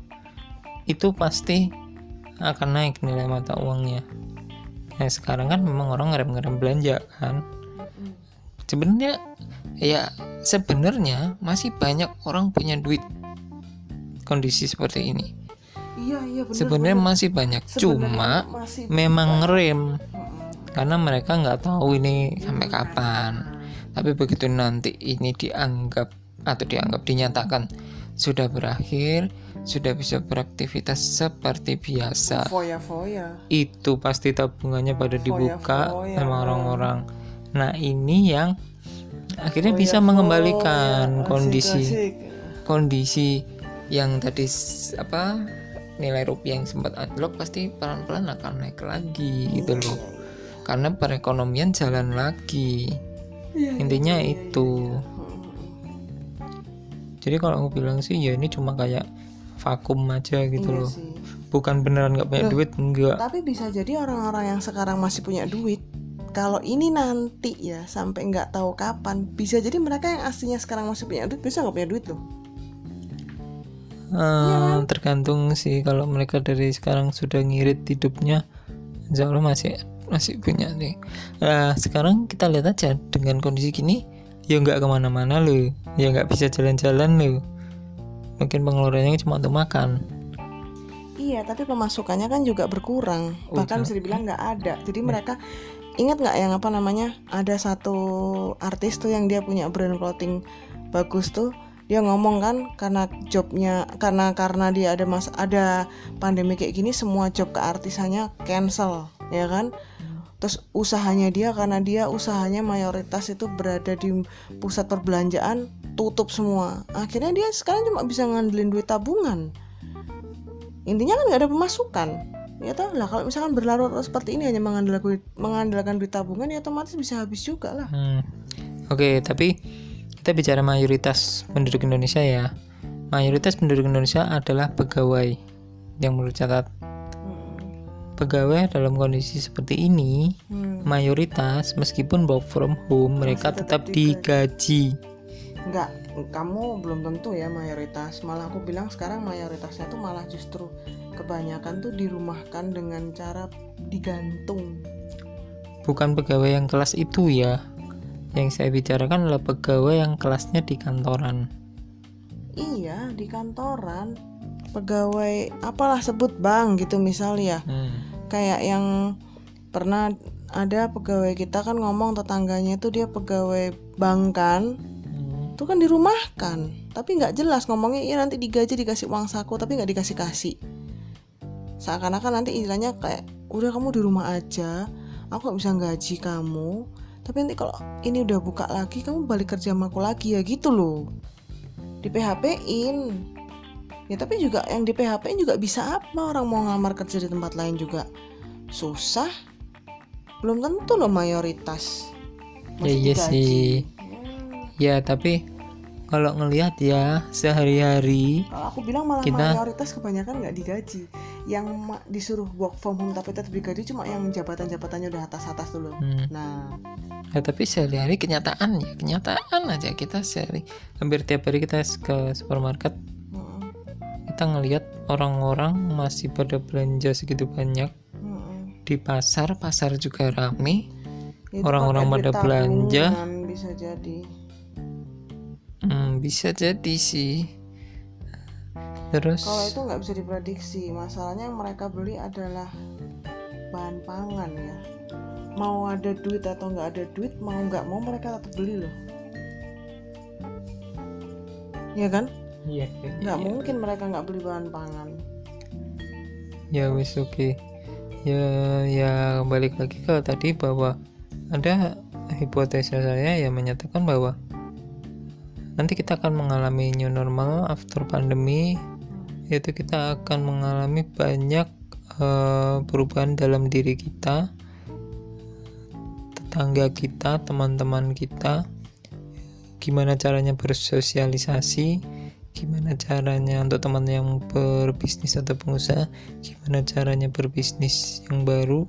itu pasti akan naik nilai mata uangnya. Nah sekarang kan memang orang ngerem-ngerem belanja kan? Sebenarnya ya sebenarnya masih banyak orang punya duit kondisi seperti ini iya iya bener, sebenarnya masih banyak Sebenarnya cuma masih memang ngerem Mm-mm. karena mereka nggak tahu ini sampai kapan tapi begitu nanti ini dianggap atau dianggap dinyatakan sudah berakhir sudah bisa beraktivitas seperti biasa foya-foya itu pasti tabungannya pada dibuka Foya-foya. sama orang-orang nah ini yang akhirnya bisa Foya-foya. mengembalikan Asik, kondisi asik. kondisi yang tadi apa nilai rupiah yang sempat anjlok pasti pelan-pelan akan naik lagi gitu loh. Karena perekonomian jalan lagi. Iya, iya, intinya iya, iya, itu. iya. jadi kalau aku bilang sih ya ini cuma kayak vakum aja gitu Iya loh. sih. bukan beneran nggak punya Loh. duit enggak Tapi bisa jadi orang-orang yang sekarang masih punya duit kalau ini nanti ya sampai nggak tahu kapan bisa jadi mereka yang aslinya sekarang masih punya duit bisa nggak punya duit loh Eh, tergantung sih kalau mereka dari sekarang sudah ngirit hidupnya insya Allah masih masih punya nih Nah, sekarang kita lihat aja dengan kondisi gini ya nggak ke mana-mana loh ya nggak bisa jalan-jalan loh mungkin pengeluarannya cuma untuk makan Iya, tapi pemasukannya kan juga berkurang. Oh, Bahkan bisa dibilang nggak ada. Jadi mereka ingat nggak yang apa namanya? Ada satu artis tuh yang dia punya brand clothing bagus tuh. Dia ngomong kan karena jobnya karena karena dia ada mas ada pandemi kayak gini semua job keartisannya cancel, ya kan? Terus usahanya dia karena dia usahanya mayoritas itu berada di pusat perbelanjaan tutup semua. Akhirnya dia sekarang cuma bisa ngandelin duit tabungan intinya kan nggak ada pemasukan ya tau lah kalau misalkan berlarut seperti ini hanya mengandalkan mengandalkan duit tabungan ya otomatis bisa habis juga lah Hmm. Oke, tapi kita bicara mayoritas penduduk Indonesia ya. Mayoritas penduduk Indonesia adalah pegawai. Yang menurut catat pegawai dalam kondisi seperti ini Hmm. mayoritas meskipun work from home mereka Masih tetap tetap digaji. nggak kamu belum tentu ya mayoritas malah aku bilang sekarang mayoritasnya tuh malah justru kebanyakan tuh dirumahkan dengan cara digantung Bukan pegawai yang kelas itu ya. Yang saya bicarakan adalah pegawai yang kelasnya di kantoran. iya di kantoran pegawai apalah sebut bank gitu misal ya Hmm. kayak yang pernah ada pegawai kita kan ngomong tetangganya itu dia pegawai bank kan Hmm. itu kan dirumahkan tapi nggak jelas ngomongnya iya nanti digaji dikasih uang saku tapi nggak dikasih kasih seakan-akan nanti istilahnya kayak udah kamu di rumah aja aku nggak bisa gaji kamu tapi nanti kalau ini udah buka lagi kamu balik kerja sama aku lagi ya gitu loh. Di PHP in ya tapi juga yang di PHP in juga bisa apa? Orang mau ngelamar kerja di tempat lain juga susah. Belum tentu loh mayoritas. Ya iya sih. Ya, tapi kalau ngelihat ya sehari-hari Kalau aku bilang malah Kita- mayoritas kebanyakan nggak digaji. Yang disuruh work from home tapi tetap digaji cuma yang jabatan-jabatannya udah atas-atas dulu. hmm, Nah, ya tapi sehari-hari kenyataan ya kenyataan aja kita sehari hampir tiap hari kita ke supermarket mm, kita ngelihat orang-orang masih pada belanja segitu banyak mm, di pasar pasar juga rame Orang-orang pada belanja. bisa jadi. Hmm, bisa jadi sih terus Kalau itu nggak bisa diprediksi. Masalahnya yang mereka beli adalah bahan pangan ya. Mau ada duit atau nggak ada duit, mau nggak mau mereka tetap beli loh. Ya kan? iya Nggak mungkin mereka nggak beli bahan pangan. ya wis oke ya ya balik lagi ke tadi bahwa ada hipotesa saya yang menyatakan bahwa nanti kita akan mengalami new normal after pandemi yaitu kita akan mengalami banyak eh, perubahan dalam diri kita tetangga kita teman-teman kita gimana caranya bersosialisasi gimana caranya untuk teman yang berbisnis atau pengusaha gimana caranya berbisnis yang baru.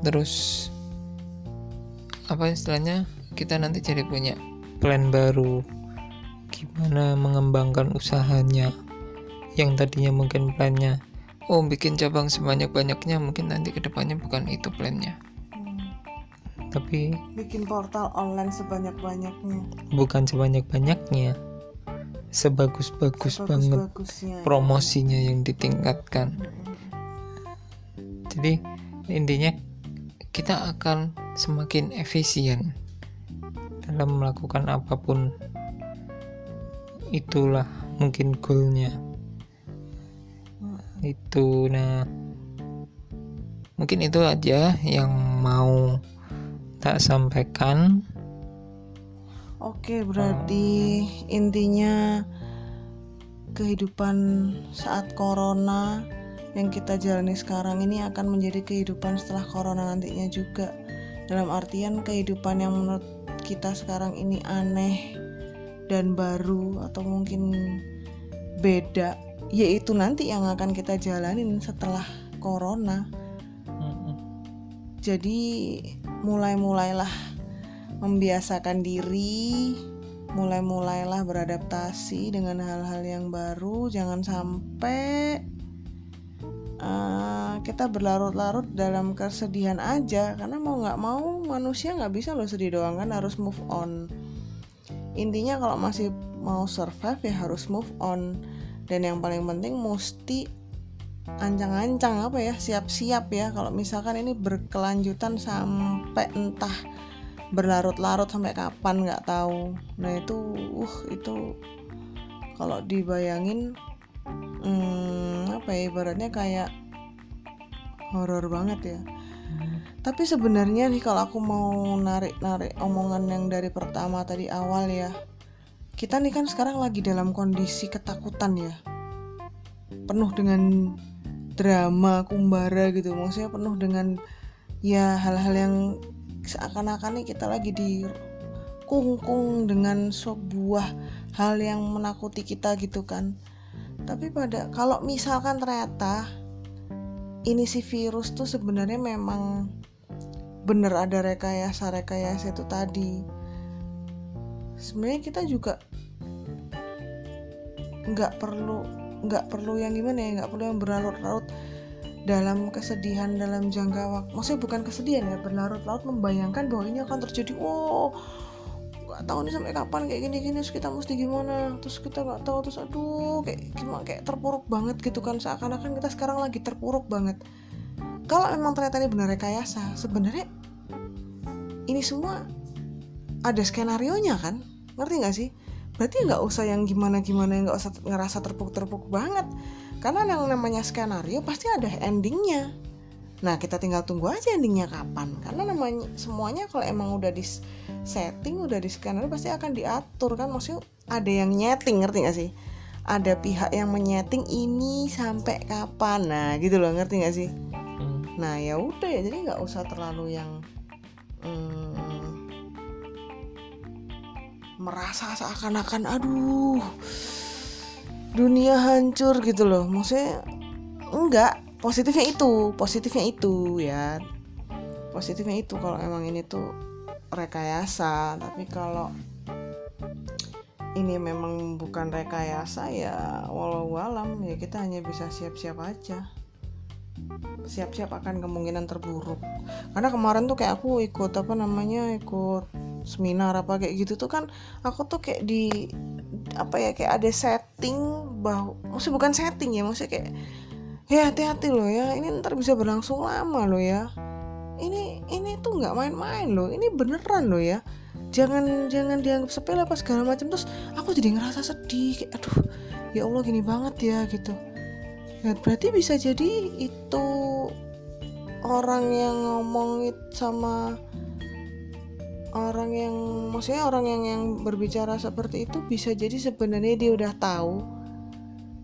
Terus apa istilahnya? Kita nanti jadi punya plan baru. Gimana mengembangkan usahanya? Yang tadinya mungkin plannya oh bikin cabang sebanyak-banyaknya mungkin nanti ke depannya bukan itu plannya. Tapi bikin portal online sebanyak-banyaknya. Bukan sebanyak-banyaknya. Sebagus-bagus banget promosinya yang ditingkatkan. Jadi intinya kita akan semakin efisien dalam melakukan apa pun. Itulah mungkin goalnya. Itu nah. Mungkin itu aja yang mau tak sampaikan. Oke, berarti intinya kehidupan saat corona yang kita jalani sekarang ini akan menjadi kehidupan setelah corona nantinya juga. Dalam artian kehidupan yang menurut kita sekarang ini aneh dan baru atau mungkin beda, yaitu nanti yang akan kita jalanin setelah corona. Jadi mulai-mulailah membiasakan diri, mulai-mulailah beradaptasi dengan hal-hal yang baru, jangan sampai uh, kita berlarut-larut dalam kesedihan aja, karena mau nggak mau manusia nggak bisa loh sedih doang kan harus move on. Intinya kalau masih mau survive ya harus move on. Dan yang paling penting mesti ancang-ancang apa ya siap-siap ya. Kalau misalkan ini berkelanjutan sampai entah berlarut-larut sampai kapan nggak tahu. Nah itu uh itu kalau dibayangin hmm, apa ya ibaratnya kayak horor banget ya. Tapi sebenarnya nih kalau aku mau narik-narik omongan yang dari pertama tadi awal ya kita nih kan sekarang lagi dalam kondisi ketakutan ya. Penuh dengan drama kumbara gitu. Maksudnya penuh dengan ya hal-hal yang seakan-akan nih kita lagi di kungkung dengan sebuah hal yang menakuti kita gitu kan tapi pada kalau misalkan ternyata ini si virus tuh sebenarnya memang bener ada rekayasa rekayasa itu tadi sebenarnya kita juga nggak perlu nggak perlu yang gimana ya nggak perlu yang berlarut-larut dalam kesedihan dalam jangka waktu maksudnya bukan kesedihan ya berlarut-larut membayangkan bahwa ini akan terjadi wow nggak tahu nih sampai kapan kayak gini gini terus kita mesti gimana? Terus kita nggak tahu terus aduh kayak gimana? Kayak terpuruk banget gitu kan. Seakan-akan kita sekarang lagi terpuruk banget. Kalau memang ternyata ini benar rekayasa sebenarnya ini semua ada skenario nya kan? Ngerti nggak sih? Berarti nggak usah yang gimana gimana nggak usah ngerasa terpuruk-terpuruk banget. Karena yang namanya skenario pasti ada endingnya nah kita tinggal tunggu aja endingnya kapan. Karena namanya semuanya kalau emang udah di setting udah di skenario pasti akan diatur kan. Maksudnya ada yang nyeting ngerti gak sih? Ada pihak yang menyeting ini sampai kapan. Nah gitu loh ngerti gak sih? Hmm. nah ya udah ya jadi nggak usah terlalu yang hmm, merasa seakan-akan aduh dunia hancur gitu loh. Maksudnya enggak positifnya itu positifnya itu ya. Positifnya itu kalau emang ini tuh rekayasa tapi kalau ini memang bukan rekayasa ya walau alam ya kita hanya bisa siap-siap aja. Siap-siap akan kemungkinan terburuk. Karena kemarin tuh kayak aku ikut apa namanya ikut seminar apa kayak gitu tuh kan aku tuh kayak di apa ya kayak ada setting bahwa maksud bukan setting ya maksudnya kayak ya hati-hati loh ya. Ini ntar bisa berlangsung lama loh ya. Ini ini tuh nggak main-main loh. Ini beneran loh ya. Jangan jangan dianggap sepele apa segala macam. Terus aku jadi ngerasa sedih kayak aduh ya Allah gini banget ya gitu. Ya berarti bisa jadi itu orang yang ngomong sama orang yang maksudnya orang yang yang berbicara seperti itu bisa jadi sebenarnya dia udah tahu.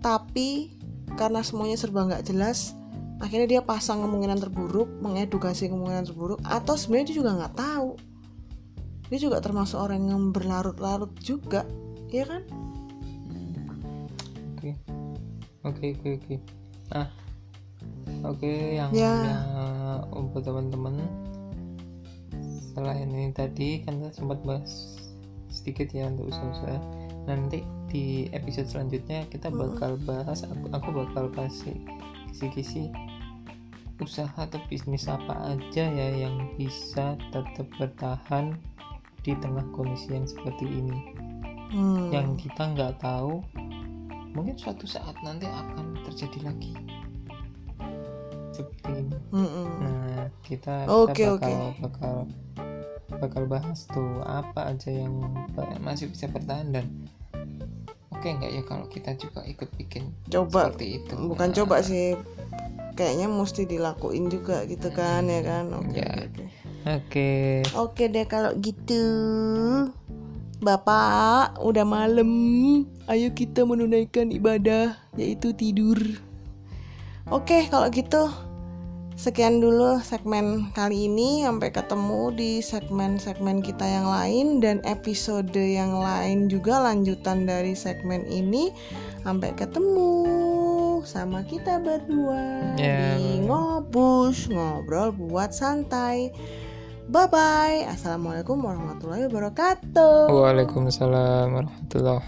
Tapi karena semuanya serba nggak jelas akhirnya dia pasang kemungkinan terburuk mengedukasi kemungkinan terburuk atau sebenarnya dia juga nggak tahu. Dia juga termasuk orang yang berlarut-larut juga ya kan? Oke. Oke oke oke. Nah oke yang Ya. yang buat teman-teman selain ini tadi kan sempat bahas sedikit ya untuk usaha-usaha. Nanti di episode selanjutnya kita bakal bahas aku, aku bakal kasih kisi-kisi usaha atau bisnis apa aja ya yang bisa tetap bertahan di tengah kondisi yang seperti ini. Hmm. yang kita nggak tahu mungkin suatu saat nanti akan terjadi lagi. Seperti ini. Mm-mm. nah kita, Oke, kita bakal bakal bakal bahas tuh apa aja yang masih bisa bertahan dan oke nggak ya kalau kita juga ikut bikin coba. seperti itu? Bukan Nah, coba sih. Kayaknya mesti dilakuin juga gitu kan ya kan? Oke Ya. oke, oke. Oke. Oke deh kalau gitu. Bapak udah malam. Ayo kita menunaikan ibadah Yaitu tidur. Oke kalau gitu Sekian dulu segmen kali ini Sampai ketemu di segmen-segmen kita yang lain Dan episode yang lain juga lanjutan dari segmen ini Sampai ketemu sama kita berdua Ya. Di Ngobus Ngobrol buat santai Bye bye. Assalamualaikum warahmatullahi wabarakatuh. Waalaikumsalam warahmatullahi